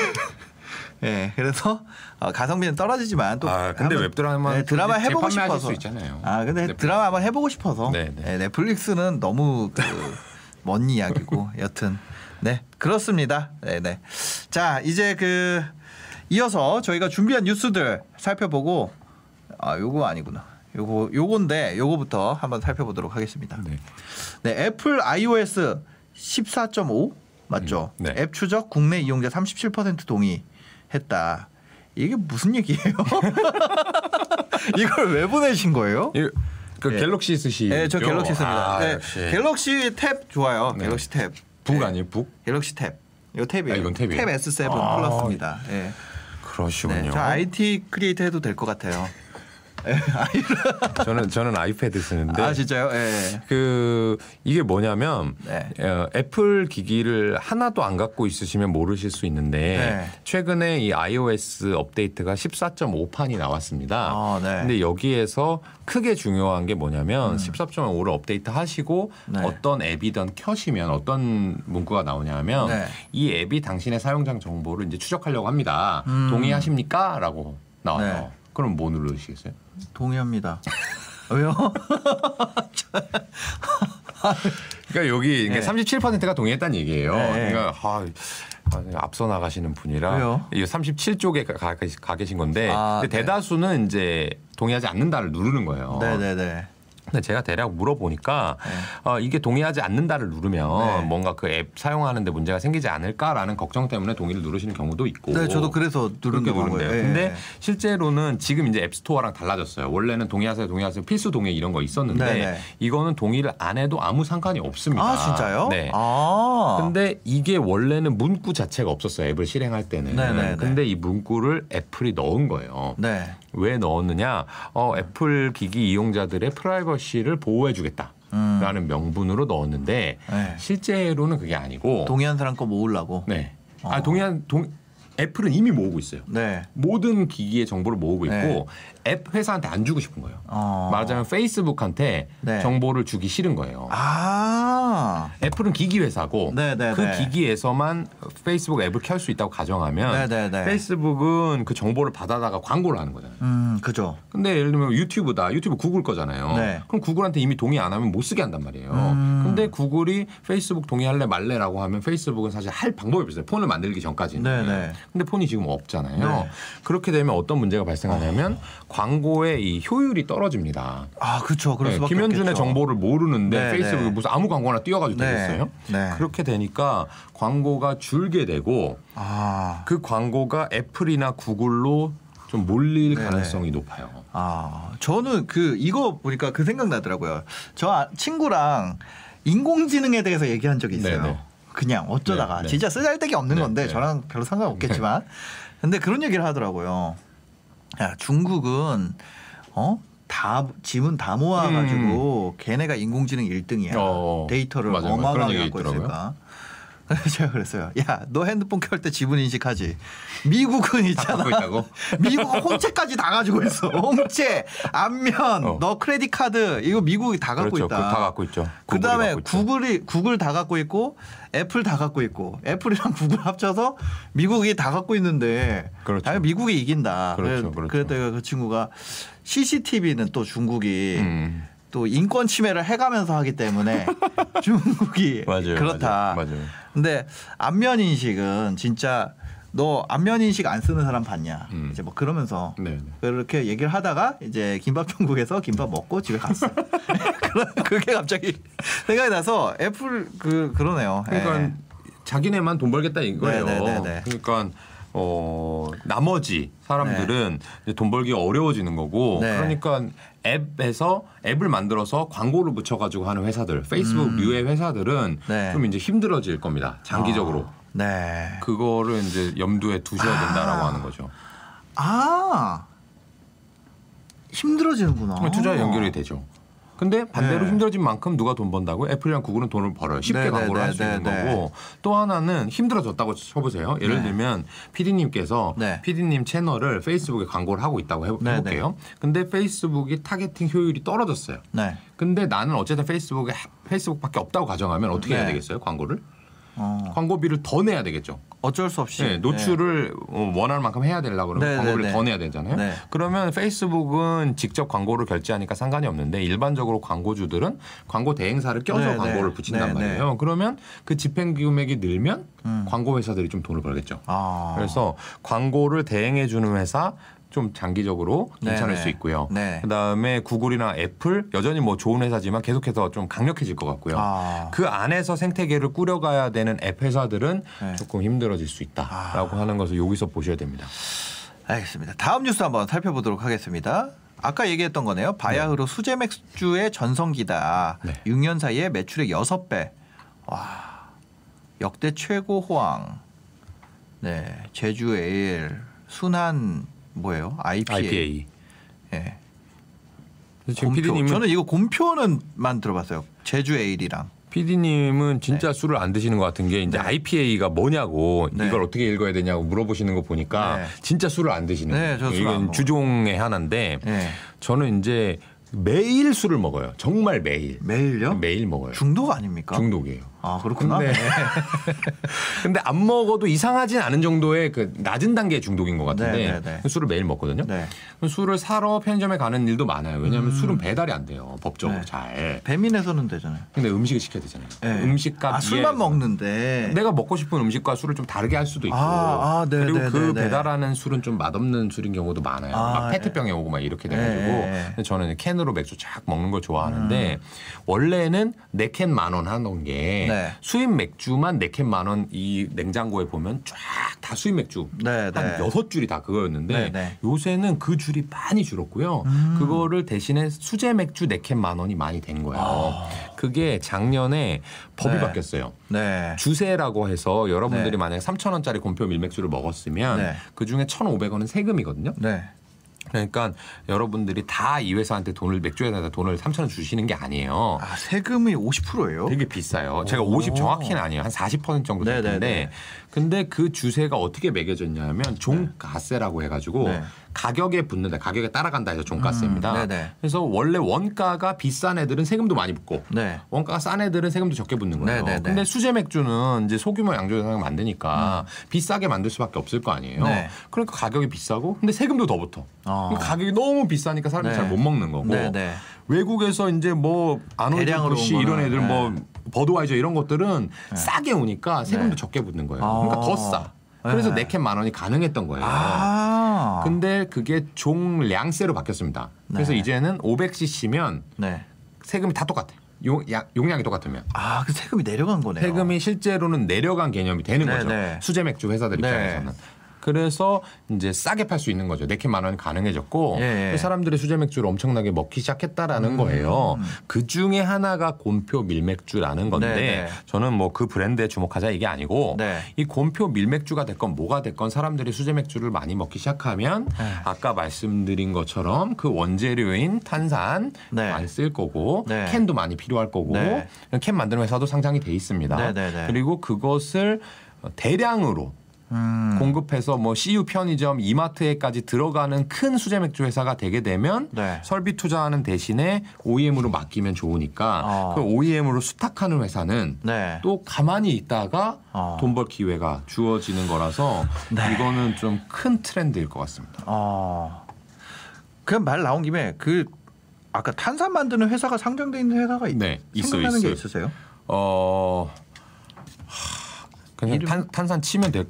예, 그래서 어, 가성비는 떨어지지만 또 아, 근데 한번, 웹드라마 네, 드라마 해보고 싶어서 수 있잖아요. 아, 근데 네. 드라마 한번 해보고 싶어서 네, 네. 네, 넷플릭스는 너무 그 먼 이야기고 여튼 네 그렇습니다. 네, 네. 자 이제 그 이어서 저희가 준비한 뉴스들 살펴보고 아 요거 아니구나. 요거 요건데 요거부터 한번 살펴보도록 하겠습니다. 네. 네, 애플 iOS 14.5 맞죠? 음, 네. 앱 추적 국내 이용자 37% 동의 했다. 이게 무슨 얘기예요? 이걸 왜 보내신 거예요? 이- 그 네. 갤럭시 쓰시. 네, 저 갤럭시 씁니다. 아, 네. 갤럭시 탭 좋아요. 네. 갤럭시 탭. 북 네, 아니에요? 북? 갤럭시 탭. 이거 탭이에요. 아, 이건 탭이에요? 탭 S7 아. 플러스입니다. 네. 그러시군요. 네, 저 IT creator 해도 될 것 같아요. 저는 저는 아이패드 쓰는데. 아 진짜요? 네. 그 이게 뭐냐면 네. 어, 애플 기기를 하나도 안 갖고 있으시면 모르실 수 있는데 네. 최근에 이 iOS 업데이트가 14.5판이 나왔습니다. 아, 네. 근데 여기에서 크게 중요한 게 뭐냐면 14.5를 업데이트 하시고 음. 네. 어떤 앱이든 켜시면 어떤 문구가 나오냐면 네. 이 앱이 당신의 사용자 정보를 이제 추적하려고 합니다. 음. 동의하십니까?라고 나와요. 네. 그럼 뭐 누르시겠어요? 동의합니다. 왜요? 그러니까 여기 네. 그러니까 37%가 동의했다는 얘기예요. 네. 그러니까 아, 아, 앞서 나가시는 분이라 왜요? 이 37쪽에 가, 가, 가 계신 건데 아, 네. 대다수는 이제 동의하지 않는다를 누르는 거예요. 네네네. 근데 제가 대략 물어보니까 네. 어, 이게 동의하지 않는다를 누르면 네. 뭔가 그 앱 사용하는데 문제가 생기지 않을까라는 걱정 때문에 동의를 누르시는 경우도 있고. 네, 저도 그래서 한 누른대요. 거예요. 근데 네. 실제로는 지금 이제 앱스토어랑 달라졌어요. 원래는 동의하세요, 동의하세요, 필수 동의 이런 거 있었는데 네, 네. 이거는 동의를 안 해도 아무 상관이 없습니다. 아 진짜요? 네. 아. 근데 이게 원래는 문구 자체가 없었어요. 앱을 실행할 때는. 네네네. 근데 이 문구를 애플이 넣은 거예요. 네. 왜 넣었느냐? 어, 애플 기기 이용자들의 프라이버시를 보호해주겠다 라는 명분으로 넣었는데 음. 네. 실제로는 그게 아니고. 동의한 사람 거 모으려고. 네. 어. 아 동의한 동 애플은 이미 모으고 있어요. 네. 모든 기기의 정보를 모으고 있고 네. 앱 회사한테 안 주고 싶은 거예요. 어. 말하자면 페이스북한테 네. 정보를 주기 싫은 거예요. 아. 애플은 기기 회사고 네, 네, 그 네. 기기에서만 페이스북 앱을 켤 수 있다고 가정하면 네, 네, 네. 페이스북은 그 정보를 받아다가 광고를 하는 거잖아요. 음, 그죠. 근데 예를 들면 유튜브다. 유튜브 구글 거잖아요. 네. 그럼 구글한테 이미 동의 안 하면 못 쓰게 한단 말이에요. 음. 근데 구글이 페이스북 동의할래 말래라고 하면 페이스북은 사실 할 방법이 없어요. 폰을 만들기 전까지는. 네, 네. 근데 폰이 지금 없잖아요. 네. 그렇게 되면 어떤 문제가 발생하냐면 광고의 이 효율이 떨어집니다. 아, 그렇죠. 그럴 네, 수밖에 김현준의 없겠죠. 정보를 모르는데 네, 페이스북에 네. 무슨 아무 광고나 띄워가지고 네, 되겠어요? 네. 그렇게 되니까 광고가 줄게 되고 아. 그 광고가 애플이나 구글로 좀 몰릴 네, 가능성이 높아요. 아, 저는 그 이거 보니까 그 생각 나더라고요. 저 아- 친구랑 인공지능에 대해서 얘기한 적이 있어요. 네, 네. 그냥 어쩌다가 네, 네. 진짜 쓰잘데기 없는 네, 건데 네. 저랑 별로 상관없겠지만 근데 그런 얘기를 하더라고요. 야, 중국은 어? 다 지문 다 모아가지고 걔네가 인공지능 1등이야. 음. 어, 데이터를 맞아요. 어마어마하게 갖고. 있으니까. 그래서 제가 그랬어요. 야, 너 핸드폰 켤 때 지분 인식하지. 미국은 있잖아. 미국은 홍채까지 다 가지고 있어. 홍채, 안면, 어. 너 크레딧 카드 이거 미국이 다 갖고 그렇죠. 있다. 다 갖고 있죠. 그 구글이 다음에 갖고 있죠. 구글이 구글 다 갖고 있고 애플 다 갖고 있고 애플이랑 구글 합쳐서 미국이 다 갖고 있는데 그렇죠. 당연히 미국이 이긴다. 그렇죠, 그렇죠. 그랬더니 그 친구가 CCTV는 또 중국이 음. 또 인권 침해를 해가면서 하기 때문에 중국이 맞아요, 그렇다. 맞아요, 맞아요. 근데 안면 인식은 진짜 너 안면 인식 안 쓰는 사람 봤냐? 음. 이제 뭐 그러면서 네, 네. 그렇게 얘기를 하다가 이제 김밥 천국에서 김밥 먹고 집에 갔어. 그게 갑자기 생각이 나서 애플 그 그러네요. 그러니까 예. 자기네만 돈 벌겠다 이거예요. 네, 네, 네, 네. 그러니까 어 나머지 사람들은 이제 돈 벌기 어려워지는 거고 네. 그러니까 앱에서 앱을 만들어서 광고를 붙여가지고 하는 회사들 페이스북 류의 회사들은 음. 네. 좀 이제 힘들어질 겁니다 장기적으로 네. 그거를 이제 염두에 두셔야 된다라고 하는 거죠. 아 힘들어지는구나. 투자에 연결이 되죠. 근데 반대로 네. 힘들어진 만큼 누가 돈 번다고? 애플이랑 구글은 돈을 벌어요. 쉽게 네, 네, 광고를 할수 네, 있는 네, 거고 또 하나는 힘들어졌다고 쳐보세요. 예를 네. 들면 PD님께서 네. PD님 채널을 페이스북에 광고를 하고 있다고 해, 네, 해볼게요. 근데 페이스북이 targeting 효율이 떨어졌어요. 네. 근데 나는 어쨌든 페이스북에 페이스북밖에 없다고 가정하면 어떻게 해야 네. 되겠어요? 광고를? 어, 광고비를 더 내야 되겠죠. 어쩔 수 없이 네, 노출을 어, 원하는 만큼 해야 되려고 그러면 네, 광고비를 네, 네. 더 내야 되잖아요. 네. 그러면 페이스북은 직접 광고를 결제하니까 상관이 없는데 일반적으로 광고주들은 광고 대행사를 껴서 네, 광고를 네. 붙인단 네, 네. 말이에요. 그러면 그 집행 금액이 늘면 음. 광고 회사들이 좀 돈을 벌겠죠. 아. 그래서 광고를 대행해 주는 회사 좀 장기적으로 괜찮을 네, 수 있고요. 네. 그다음에 구글이나 애플 여전히 뭐 좋은 회사지만 계속해서 좀 강력해질 것 같고요. 아. 그 안에서 생태계를 꾸려가야 되는 앱 회사들은 네. 조금 힘들어질 수 있다라고 하는 것을 여기서 보셔야 됩니다. 알겠습니다. 다음 뉴스 한번 살펴보도록 하겠습니다. 아까 얘기했던 거네요. 바야흐로 수제 맥주의 전성기다. 네. 6년 사이에 매출의 6배. 와. 역대 최고 호황. 네. 제주 에일 순한 뭐예요? IPA. IPA. 예. 지금 곰표. PD님은 저는 이거 곰표는만 들어봤어요. 제주 에일이랑. PD님은 진짜 술을 안 드시는 것 같은 게 이제 네. IPA가 뭐냐고 네. 이걸 어떻게 읽어야 되냐고 물어보시는 거 보니까 네. 진짜 술을 안 드시는 네, 저 거예요. 이건. 주종의 하나인데 예. 저는 이제 매일 술을 먹어요. 정말 매일. 매일요? 매일 먹어요. 중독 아닙니까? 중독이에요. 아, 그렇구나. 근데, 근데 안 먹어도 이상하진 않은 정도의 그 낮은 단계의 중독인 것 같은데 네, 네, 네. 술을 매일 먹거든요. 네. 술을 사러 편의점에 가는 일도 많아요. 왜냐하면 술은 배달이 안 돼요. 법적으로 네. 잘. 배민에서는 되잖아요. 근데 음식을 시켜야 되잖아요. 예. 음식값 아, 술만 먹는데. 내가 먹고 싶은 음식과 술을 좀 다르게 할 수도 있고 아, 아, 네, 그리고 네, 그 네, 네. 배달하는 술은 좀 맛없는 술인 경우도 많아요. 아, 막 페트병에 오고 막 이렇게 돼가지고 네. 저는 캔으로 맥주 쫙 먹는 걸 좋아하는데 원래는 네 캔 만 원 하는 게 네. 수입 맥주만 네 캔 만 원 이 냉장고에 보면 쫙 다 수입 맥주 네, 한 네. 여섯 줄이 다 그거였는데 네, 네. 요새는 그 줄이 많이 줄었고요. 음. 그거를 대신에 수제 맥주 네 캔 만 원이 많이 된 거예요. 그게 작년에 법이 아. 네. 바뀌었어요. 네. 주세라고 해서 여러분들이 네. 만약에 3,000원짜리 곰표 밀맥주를 먹었으면 네. 그 중에 1,500원은 세금이거든요. 네. 그러니까 여러분들이 다 이 회사한테 돈을 맥주 회사한테 돈을 3,000원 주시는 게 아니에요. 아, 세금이 50%예요? 되게 비싸요. 제가 오. 50 정확히는 아니에요. 한 40% 정도 될 네네네. 텐데. 근데 그 주세가 어떻게 매겨졌냐면 종가세라고 해 가지고 네. 가격에 붙는다. 가격에 따라간다 해서 종가세입니다. 음, 네네. 그래서 원래 원가가 비싼 애들은 세금도 많이 붙고 네. 원가가 싼 애들은 세금도 적게 붙는 거예요. 네네네. 근데 수제 맥주는 이제 소규모 양조장을 만드니까 비싸게 만들 수밖에 없을 거 아니에요. 음. 네. 그러니까 가격이 비싸고 근데 세금도 더 붙어. 어. 가격이 너무 비싸니까 사람들이 네. 잘못 먹는 거고. 네, 네. 외국에서 이제 뭐 아놀드 온 이런 애들 네. 뭐 버드와이저 이런 것들은 싸게 오니까 세금도 네. 적게 붙는 거예요. 아. 그러니까 더 싸. 그래서 네. 네캔 만 원이 가능했던 거예요. 아. 근데 그게 종량세로 바뀌었습니다. 그래서 네. 이제는 500cc면 네. 세금이 다 똑같아. 용, 야- 용량이 똑같으면. 아, 그 세금이 내려간 거네요. 세금이 실제로는 내려간 개념이 되는 네, 거죠. 네. 수제 맥주 회사들 네. 입장에서는. 그래서 이제 싸게 팔 수 있는 거죠. 네캔만 원이 가능해졌고 예, 예. 사람들이 수제 맥주를 엄청나게 먹기 시작했다라는 거예요. 그 중에 하나가 곰표 밀맥주라는 건데 네, 네. 저는 뭐 그 브랜드에 주목하자 이게 아니고 네. 이 곰표 밀맥주가 됐건 뭐가 됐건 사람들이 수제 맥주를 많이 먹기 시작하면 네. 아까 말씀드린 것처럼 그 원재료인 탄산 네. 많이 쓸 거고 네. 캔도 많이 필요할 거고 네. 캔 만드는 회사도 상장이 돼 있습니다. 네, 네, 네. 그리고 그것을 대량으로 음. 공급해서 뭐 CU 편의점, 이마트에까지 들어가는 큰 수제 맥주 회사가 되게 되면 네. 설비 투자하는 대신에 OEM으로 맡기면 좋으니까 어. 그 OEM으로 수탁하는 회사는 네. 또 가만히 있다가 어. 돈벌 기회가 주어지는 거라서 네. 이거는 좀 큰 트렌드일 것 같습니다. 어. 그냥 말 나온 김에 그 아까 탄산 만드는 회사가 상장돼 있는 회사가 있, 네, 있어요, 생각나는 게 있어요. 있으세요? 어 하, 그냥 이름- 탄, 탄산 치면 될.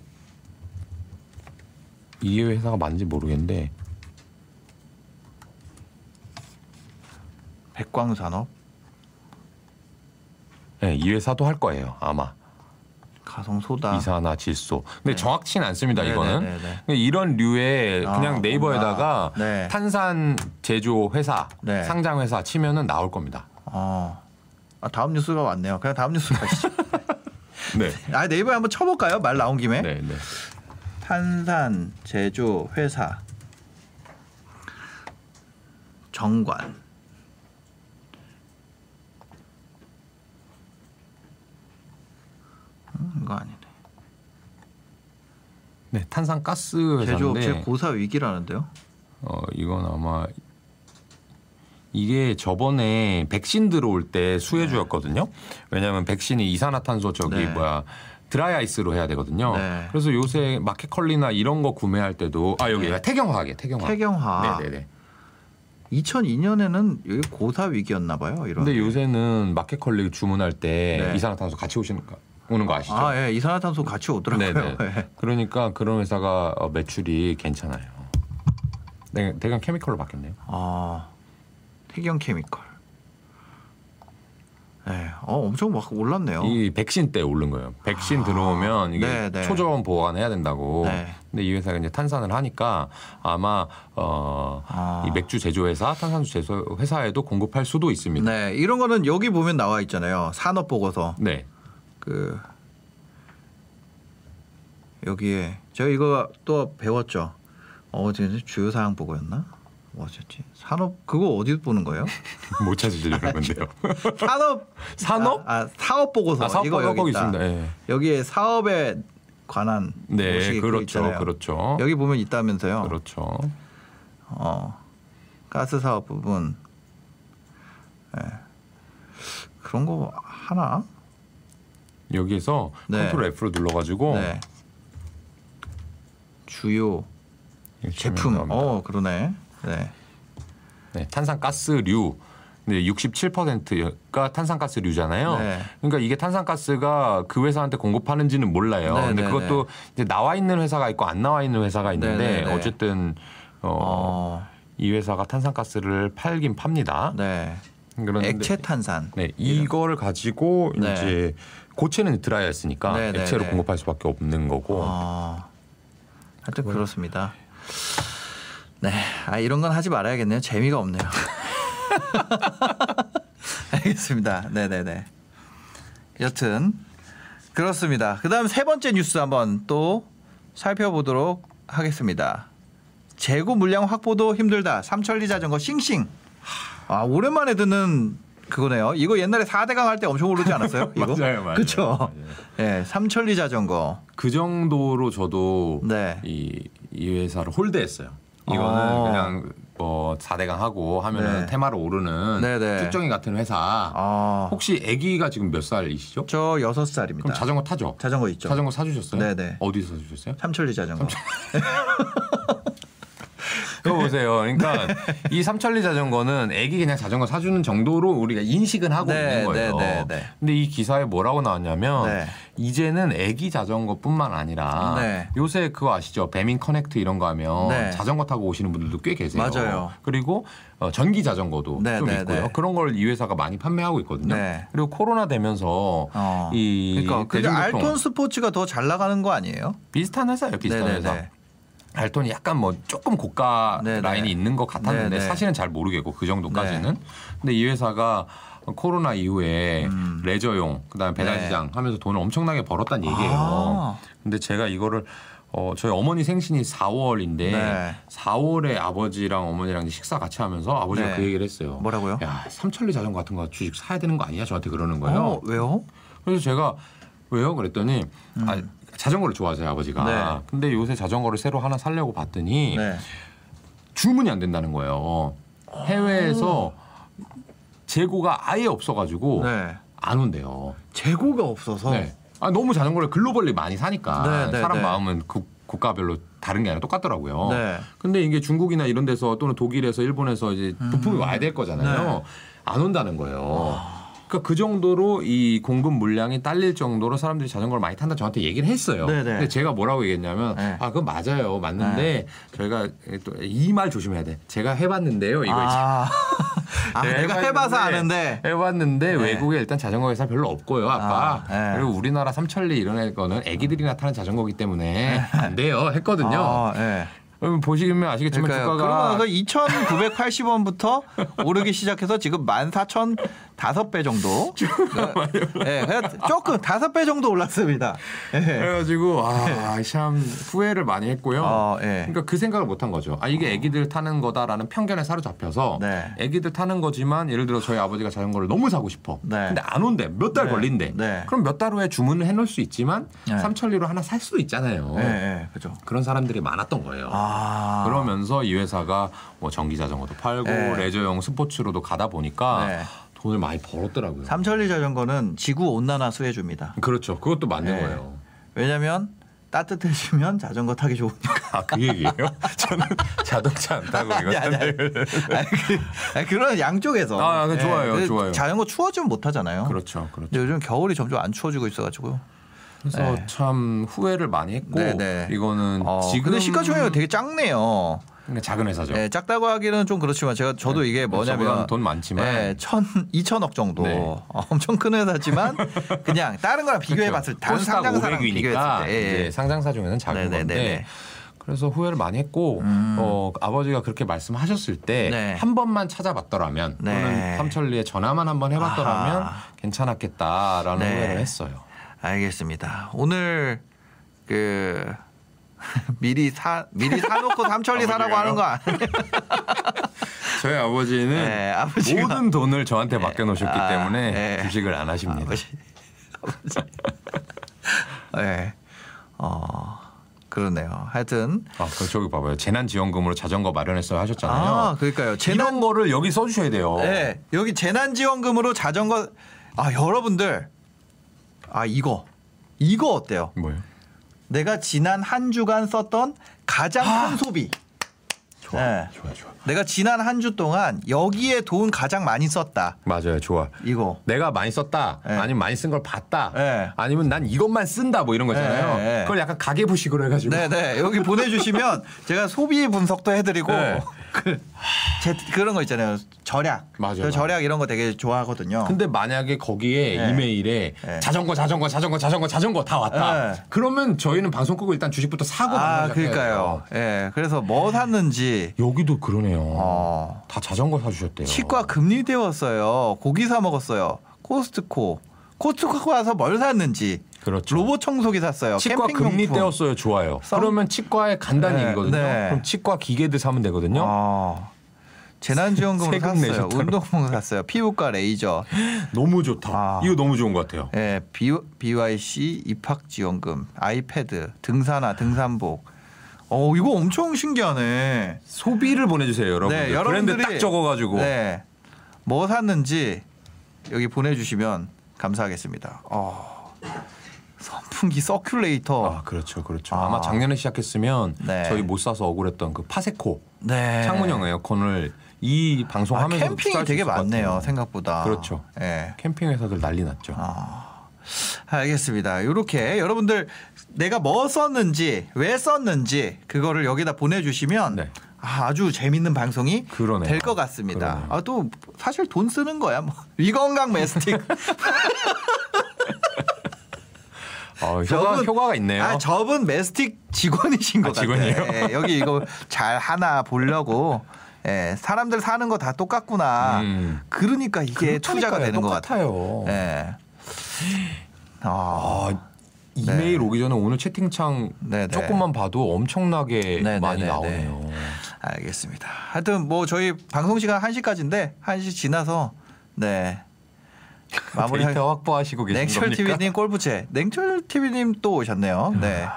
이 회사가 맞는지 모르겠는데 백광산업. 네, 이 회사도 할 거예요 아마. 가성소다. 이산화질소. 근데 정확치는 않습니다. 아. 네, 이거는 네, 네, 네. 근데 이런 류의 아, 그냥 네이버에다가 뭔가, 네. 탄산 제조 회사, 네. 상장 회사 치면은 나올 겁니다. 어. 아, 다음 뉴스가 왔네요. 그냥 다음 뉴스 가시죠. 네, 아 네이버에 한번 쳐볼까요? 말 나온 김에. 네, 네. 탄산 제조 회사 정관. 음, 이거 아니네. 네, 탄산가스 제조업체 고사 위기라는데요. 어 이건 아마 이게 저번에 백신 들어올 때 수혜주였거든요. 왜냐하면 백신이 이산화탄소 저기 네. 뭐야 드라이 아이스로 해야 되거든요. 네. 그래서 요새 마켓컬리나 이런 거 구매할 때도 아 여기 네. 태경화하게 태경화. 태경화. 네네네. 2002년에는 여기 고사 위기였나 봐요. 이런. 근데 요새는 마켓컬리 주문할 때 네. 이산화탄소 같이 오시는 거 오는 거 아시죠? 아, 예. 이산화탄소 같이 오더라고요. 네네. 예. 그러니까 그런 회사가 어, 매출이 괜찮아요. 네, 대강 케미컬로 바뀌었네요. 아, 태경 케미컬. 네, 어, 엄청 막 올랐네요. 이 백신 때 오른 거예요. 백신 들어오면 이게 네, 네. 초저온 보관해야 된다고. 네. 근데 이 회사가 이제 탄산을 하니까 아마 어, 아. 이 맥주 제조 회사, 탄산수 제조 회사에도 공급할 수도 있습니다. 네, 이런 거는 여기 보면 나와 있잖아요. 산업 보고서. 네. 그 여기에 제가 이거 또 배웠죠. 어, 제 주요 사항 보고였나? 뭐였지? 산업 그거 어디 보는 거예요? 못 찾으시려는 건데요. 산업 산업? 아, 아, 사업 보고서 아, 사업 이거 보고 여기. 있습니다. 예. 여기에 사업에 관한 네, 그렇죠. 있잖아요. 그렇죠. 여기 보면 있다면서요. 그렇죠. 어, 가스 사업 부분. 예. 그런 거 하나? 여기에서 네. 컨트롤 F로 눌러가지고 네. 주요 제품. 어, 그러네. 네. 네, 탄산가스류. 네, 67%가 탄산가스류잖아요. 네. 그러니까 이게 탄산가스가 그 회사한테 공급하는지는 몰라요. 네, 근데 네, 그것도 이제 나와 있는 회사가 있고 안 나와 있는 회사가 있는데 네, 네, 네. 어쨌든 어, 어, 이 회사가 탄산가스를 팔긴 팝니다. 네. 그런데 액체 탄산. 네, 이거를 가지고 네. 이제 고체는 드라이였으니까 네, 네, 액체로 네. 공급할 수밖에 없는 거고. 어. 하여튼 그렇습니다. 네. 아, 이런 건 하지 말아야겠네요. 재미가 없네요. 알겠습니다. 네 네 네. 여튼 그렇습니다. 그 다음 세 번째 뉴스 한번 또 살펴보도록 하겠습니다. 재고 물량 확보도 힘들다. 삼천리 자전거 싱싱. 아, 오랜만에 듣는 그거네요. 이거 옛날에 4대강 할 때 엄청 오르지 않았어요? 이거? 맞아요, 맞아요. 그쵸? 예, 삼천리 자전거. 그 정도로 저도 네. 이, 이 회사를 홀드했어요. 이거는 어. 그냥 뭐 4대강 하고 하면은 네. 테마로 오르는 네네. 쭉정이 같은 회사. 아, 혹시 아기가 지금 몇 살이시죠? 저 여섯 살입니다. 그럼 자전거 타죠? 자전거 있죠. 자전거 사주셨어요? 네네. 어디서 사주셨어요? 삼천리 자전거. 그거 보세요. 그러니까 이 삼천리 자전거는 애기 그냥 자전거 사주는 정도로 우리가 인식은 하고 네, 있는 거예요. 네, 네, 네. 근데 이 기사에 뭐라고 나왔냐면 네. 이제는 애기 자전거뿐만 아니라 네. 요새 그거 아시죠? 배민 커넥트 이런 거 하면 네. 자전거 타고 오시는 분들도 꽤 계세요. 맞아요. 그리고 어, 전기 자전거도 네, 좀 네, 있고요. 네. 그런 걸 이 회사가 많이 판매하고 있거든요. 네. 그리고 코로나 되면서 어. 이 그러니까 근데 알톤 스포츠가 더 잘 나가는 거 아니에요? 비슷한 회사예요. 비슷한 네네네. 회사. 알톤이 약간 뭐 조금 고가 네네. 라인이 있는 것 같았는데 네네. 사실은 잘 모르겠고 그 정도까지는. 네. 근데 이 회사가 코로나 이후에 음. 레저용 그다음에 배달 네. 시장 하면서 돈을 엄청나게 벌었다는 얘기예요. 아. 근데 제가 이거를 어 저희 어머니 생신이 4월인데 네. 4월에 아버지랑 어머니랑 식사 같이 하면서 아버지가 네. 그 얘기를 했어요. 뭐라고요? 야 삼천리 자전거 같은 거 주식 사야 되는 거 아니야? 저한테 그러는 거예요. 어, 왜요? 그래서 제가 왜요? 그랬더니 아, 자전거를 좋아하세요 아버지가. 음. 네. 근데 요새 자전거를 새로 하나 사려고 봤더니 네. 주문이 안 된다는 거예요. 해외에서 재고가 아예 없어가지고 네. 안 온대요. 재고가 없어서. 네. 아, 너무 자전거를 글로벌리 많이 사니까 네, 네, 사람 네. 마음은 국, 국가별로 다른 게 아니라 똑같더라고요. 네. 근데 이게 중국이나 이런 데서 또는 독일에서 일본에서 이제 부품이 와야 될 거잖아요. 음. 네. 안 온다는 거예요. 그러니까 그 정도로 이 공급 물량이 딸릴 정도로 사람들이 자전거를 많이 탄다 저한테 얘기를 했어요. 네, 네. 근데 제가 뭐라고 얘기했냐면 네. 아 그건 맞아요, 맞는데 저희가 또 이 말 조심해야 돼. 제가 해봤는데요. 이거 아, 아, 네, 내가 해봐서 아는데. 해봤는데 네. 외국에 일단 자전거 회사 별로 없고요 아빠 아, 네. 그리고 우리나라 삼천리 이런 거는 애기들이나 타는 자전거기 때문에 안 돼요 했거든요 아, 보시면 아시겠지만 그러니까요. 주가가 그러고 나서 2,980원부터 오르기 시작해서 지금 14,000 다섯 배 정도. 예, 그냥 조금 다섯 배 정도 올랐습니다. 예. 그래가지고 아참 후회를 많이 했고요. 어, 예. 그러니까 그 생각을 못 한 거죠. 아 이게 애기들 타는 거다라는 편견에 사로잡혀서 네. 애기들 타는 거지만 예를 들어 저희 아버지가 자전거를 너무 사고 싶어. 네. 근데 안 온대. 몇달 네. 걸린대. 네. 그럼 몇 달 후에 주문을 해놓을 수 있지만 네. 삼천리로 하나 살 수도 있잖아요. 그죠. 그런 사람들이 많았던 거예요. 아. 그러면서 이 회사가 뭐 전기 자전거도 팔고 네. 레저용 스포츠로도 가다 보니까 네. 돈을 많이 벌었더라고요. 삼천리 자전거는 지구 온난화 수혜 줍니다. 그렇죠. 그것도 맞는 네. 거예요. 왜냐면 따뜻해지면 자전거 타기 좋으니까. 아 그 얘기예요? 저는 자동차 안 타고 이거 아니, 아니, 아니. 아니, 그, 아니, 그런 양쪽에서. 아, 그 좋아요, 그 좋아요. 자전거 추워지면 못 타잖아요. 그렇죠, 그렇죠. 요즘 겨울이 점점 안 추워지고 있어가지고. 그래서 네. 참 후회를 많이 했고 네, 네. 이거는 어, 지금 근데 시가총액이 되게 작네요. 그러니까 작은 회사죠. 네, 작다고 하기는 좀 그렇지만 제가 저도 이게 뭐냐면 돈 많지만. 네, 천, 이천억 정도 네. 어, 엄청 큰 회사지만 그냥 다른 거랑 비교해 봤을 때 다른 상장사랑 500위니까 비교했을 때 예, 예. 상장사 중에는 작은 네네네네. 건데 그래서 후회를 많이 했고 어, 아버지가 그렇게 말씀하셨을 때한 네. 번만 찾아봤더라면 네. 또는 삼천리에 전화만 한 번 해봤더라면 아하. 괜찮았겠다라는 네. 후회를 했어요. 알겠습니다. 오늘 그 미리 사 미리 사놓고 삼천리 사라고 하는 거 아니에요? 저희 아버지는 네, 아버지가- 모든 돈을 저한테 맡겨놓으셨기 아, 때문에 네. 주식을 안 하십니다. 아버지. 아버지. 네. 어 그러네요. 하여튼 아, 그 저기 봐봐요. 재난지원금으로 자전거 마련했어요 하셨잖아요. 아 그러니까요. 재난 이런 거를 여기 써주셔야 돼요. 네, 여기 재난지원금으로 자전거 아 여러분들 아 이거 이거 어때요? 뭐요? 내가 지난 한 주간 썼던 가장 큰 소비. 좋아, 네. 좋아, 좋아. 내가 지난 한 주 동안 여기에 돈 가장 많이 썼다. 맞아요, 좋아. 이거. 내가 많이 썼다, 네. 아니면 많이 쓴 걸 봤다, 네. 아니면 난 이것만 쓴다, 뭐 이런 거잖아요. 네, 네. 그걸 약간 가계부식으로 해가지고. 네 네 여기 보내주시면 제가 소비 분석도 해드리고 네. 그, 제, 그런 거 있잖아요 절약 맞아요, 저. 절약 이런 거 되게 좋아하거든요. 근데 만약에 거기에 네. 이메일에 네. 자전거, 자전거, 자전거, 자전거, 자전거 다 왔다. 네. 그러면 저희는 방송 끄고 일단 주식부터 사고 아 그러니까요. 예 그래서 뭐 샀는지 여기도 그러네요. 어, 다 자전거 사 주셨대요. 치과 금리 떼웠어요. 고기 사 먹었어요. 코스트코 코스트코 가서 뭘 샀는지 그렇죠. 로봇 청소기 샀어요. 치과. 금리 떼었어요. 좋아요. 썸- 그러면 치과에 간다는 네, 얘기거든요. 네. 그럼 치과 기계들 사면 되거든요. 어, 재난지원금으로 세금 샀어요. 운동복 샀어요. 피부과 레이저. 너무 좋다. 아. 이거 너무 좋은 것 같아요. 예, B, BYC 입학 지원금, 아이패드, 등산화, 등산복. 어, 이거 엄청 신기하네. 소비를 보내주세요, 여러분. 네, 들 여러분들이 브랜드 딱 적어가지고. 네. 뭐 샀는지 여기 보내주시면 감사하겠습니다. 어, 선풍기 서큘레이터. 아, 그렇죠, 그렇죠. 아. 아. 마 작년에 시작했으면 네. 저희 못 사서 억울했던 그 파세코 네. 창문형 에어컨을 이 아, 방송하면서 캠핑이 되게 많네요, 생각보다. 그렇죠. 예. 캠핑 회사들 난리 났죠. 알겠습니다. 이렇게 여러분들 내가 뭐 썼는지 왜 썼는지 그거를 여기다 보내주시면 네. 아, 아주 재밌는 방송이. 될 것 같습니다. 아 또 사실 돈 쓰는 거야. 뭐 위건강 메스틱 어, 효과, 저분- 효과 가 있네요. 아 저분 메스틱 직원이신 아, 것 같아요. 직원이에요? 예, 여기 이거 잘 하나 보려고. 예, 사람들 사는 거 다 똑같구나. 음. 그러니까 이게 투자가. 되는 것 같아요. 똑같아요. 예. 아, 아, 이메일 오기 전에 오늘 채팅창 네, 네. 조금만 봐도 엄청나게 네, 네, 많이 네, 나오네요. 알겠습니다. 하여튼 뭐 저희 방송 시간 1시까지인데 1시 지나서 네. 마무리 데이터 확보하시고 계신 냉철 겁니까? TV님 골프채. 냉철 TV님 또 오셨네요. 네.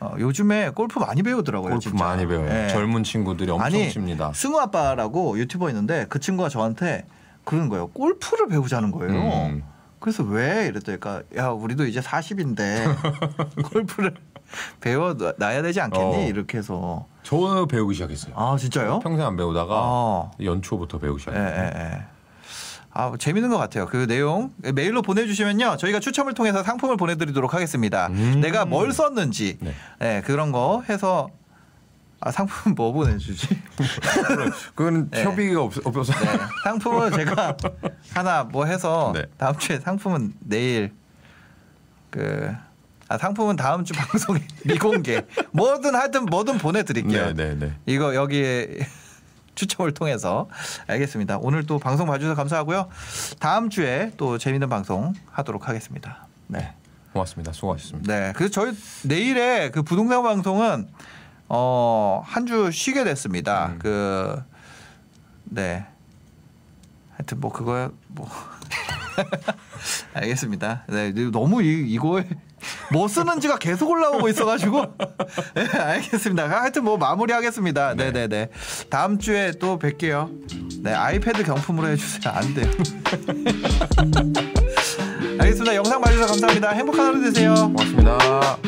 어, 요즘에 골프 많이 배우더라고요. 골프 진짜. 많이 배워요. 네. 젊은 친구들이 엄청 아니 칩니다. 승우 아빠라고 유튜버 있는데 그 친구가 저한테 그러는 거예요. 골프를 배우자는 거예요. 음. 그래서 왜 이랬더니까 야 우리도 이제 40인데 골프를 배워 놔야 되지 않겠니? 어. 이렇게 해서 저 배우기 시작했어요. 아 진짜요? 평생 안 배우다가 아. 연초부터 배우기 예, 시작했어요. 예, 예. 아, 재밌는 것 같아요. 그 내용 메일로 보내주시면요. 저희가 추첨을 통해서 상품을 보내드리도록 하겠습니다. 음. 내가 뭘 썼는지 네. 예, 그런 거 해서 아 상품 뭐 보내주지? 그거는 네. 협의가 없, 없어서. 네. 상품은 제가 하나 뭐 해서 네. 다음 주에 상품은 내일 그 아, 상품은 다음 주 방송에 미공개 뭐든 하여튼 뭐든 보내드릴게요. 네, 네, 네. 이거 여기에 추첨을 통해서 알겠습니다. 오늘 또 방송 봐주셔서 감사하고요. 다음 주에 또 재밌는 방송 하도록 하겠습니다. 네. 고맙습니다. 수고하셨습니다. 네. 그래서 저희 내일에 그 부동산 방송은 어, 한 주 쉬게 됐습니다. 음. 그 네. 하여튼 뭐 그거 뭐 알겠습니다. 네. 너무 이, 이거에 뭐 쓰는지가 계속 올라오고 있어가지고 네, 알겠습니다. 하여튼 뭐 마무리하겠습니다. 네, 네, 네. 다음 주에 또 뵐게요. 네, 아이패드 경품으로 해주세요. 안 돼요. 알겠습니다. 영상 봐주셔서 감사합니다. 행복한 하루 되세요. 고맙습니다.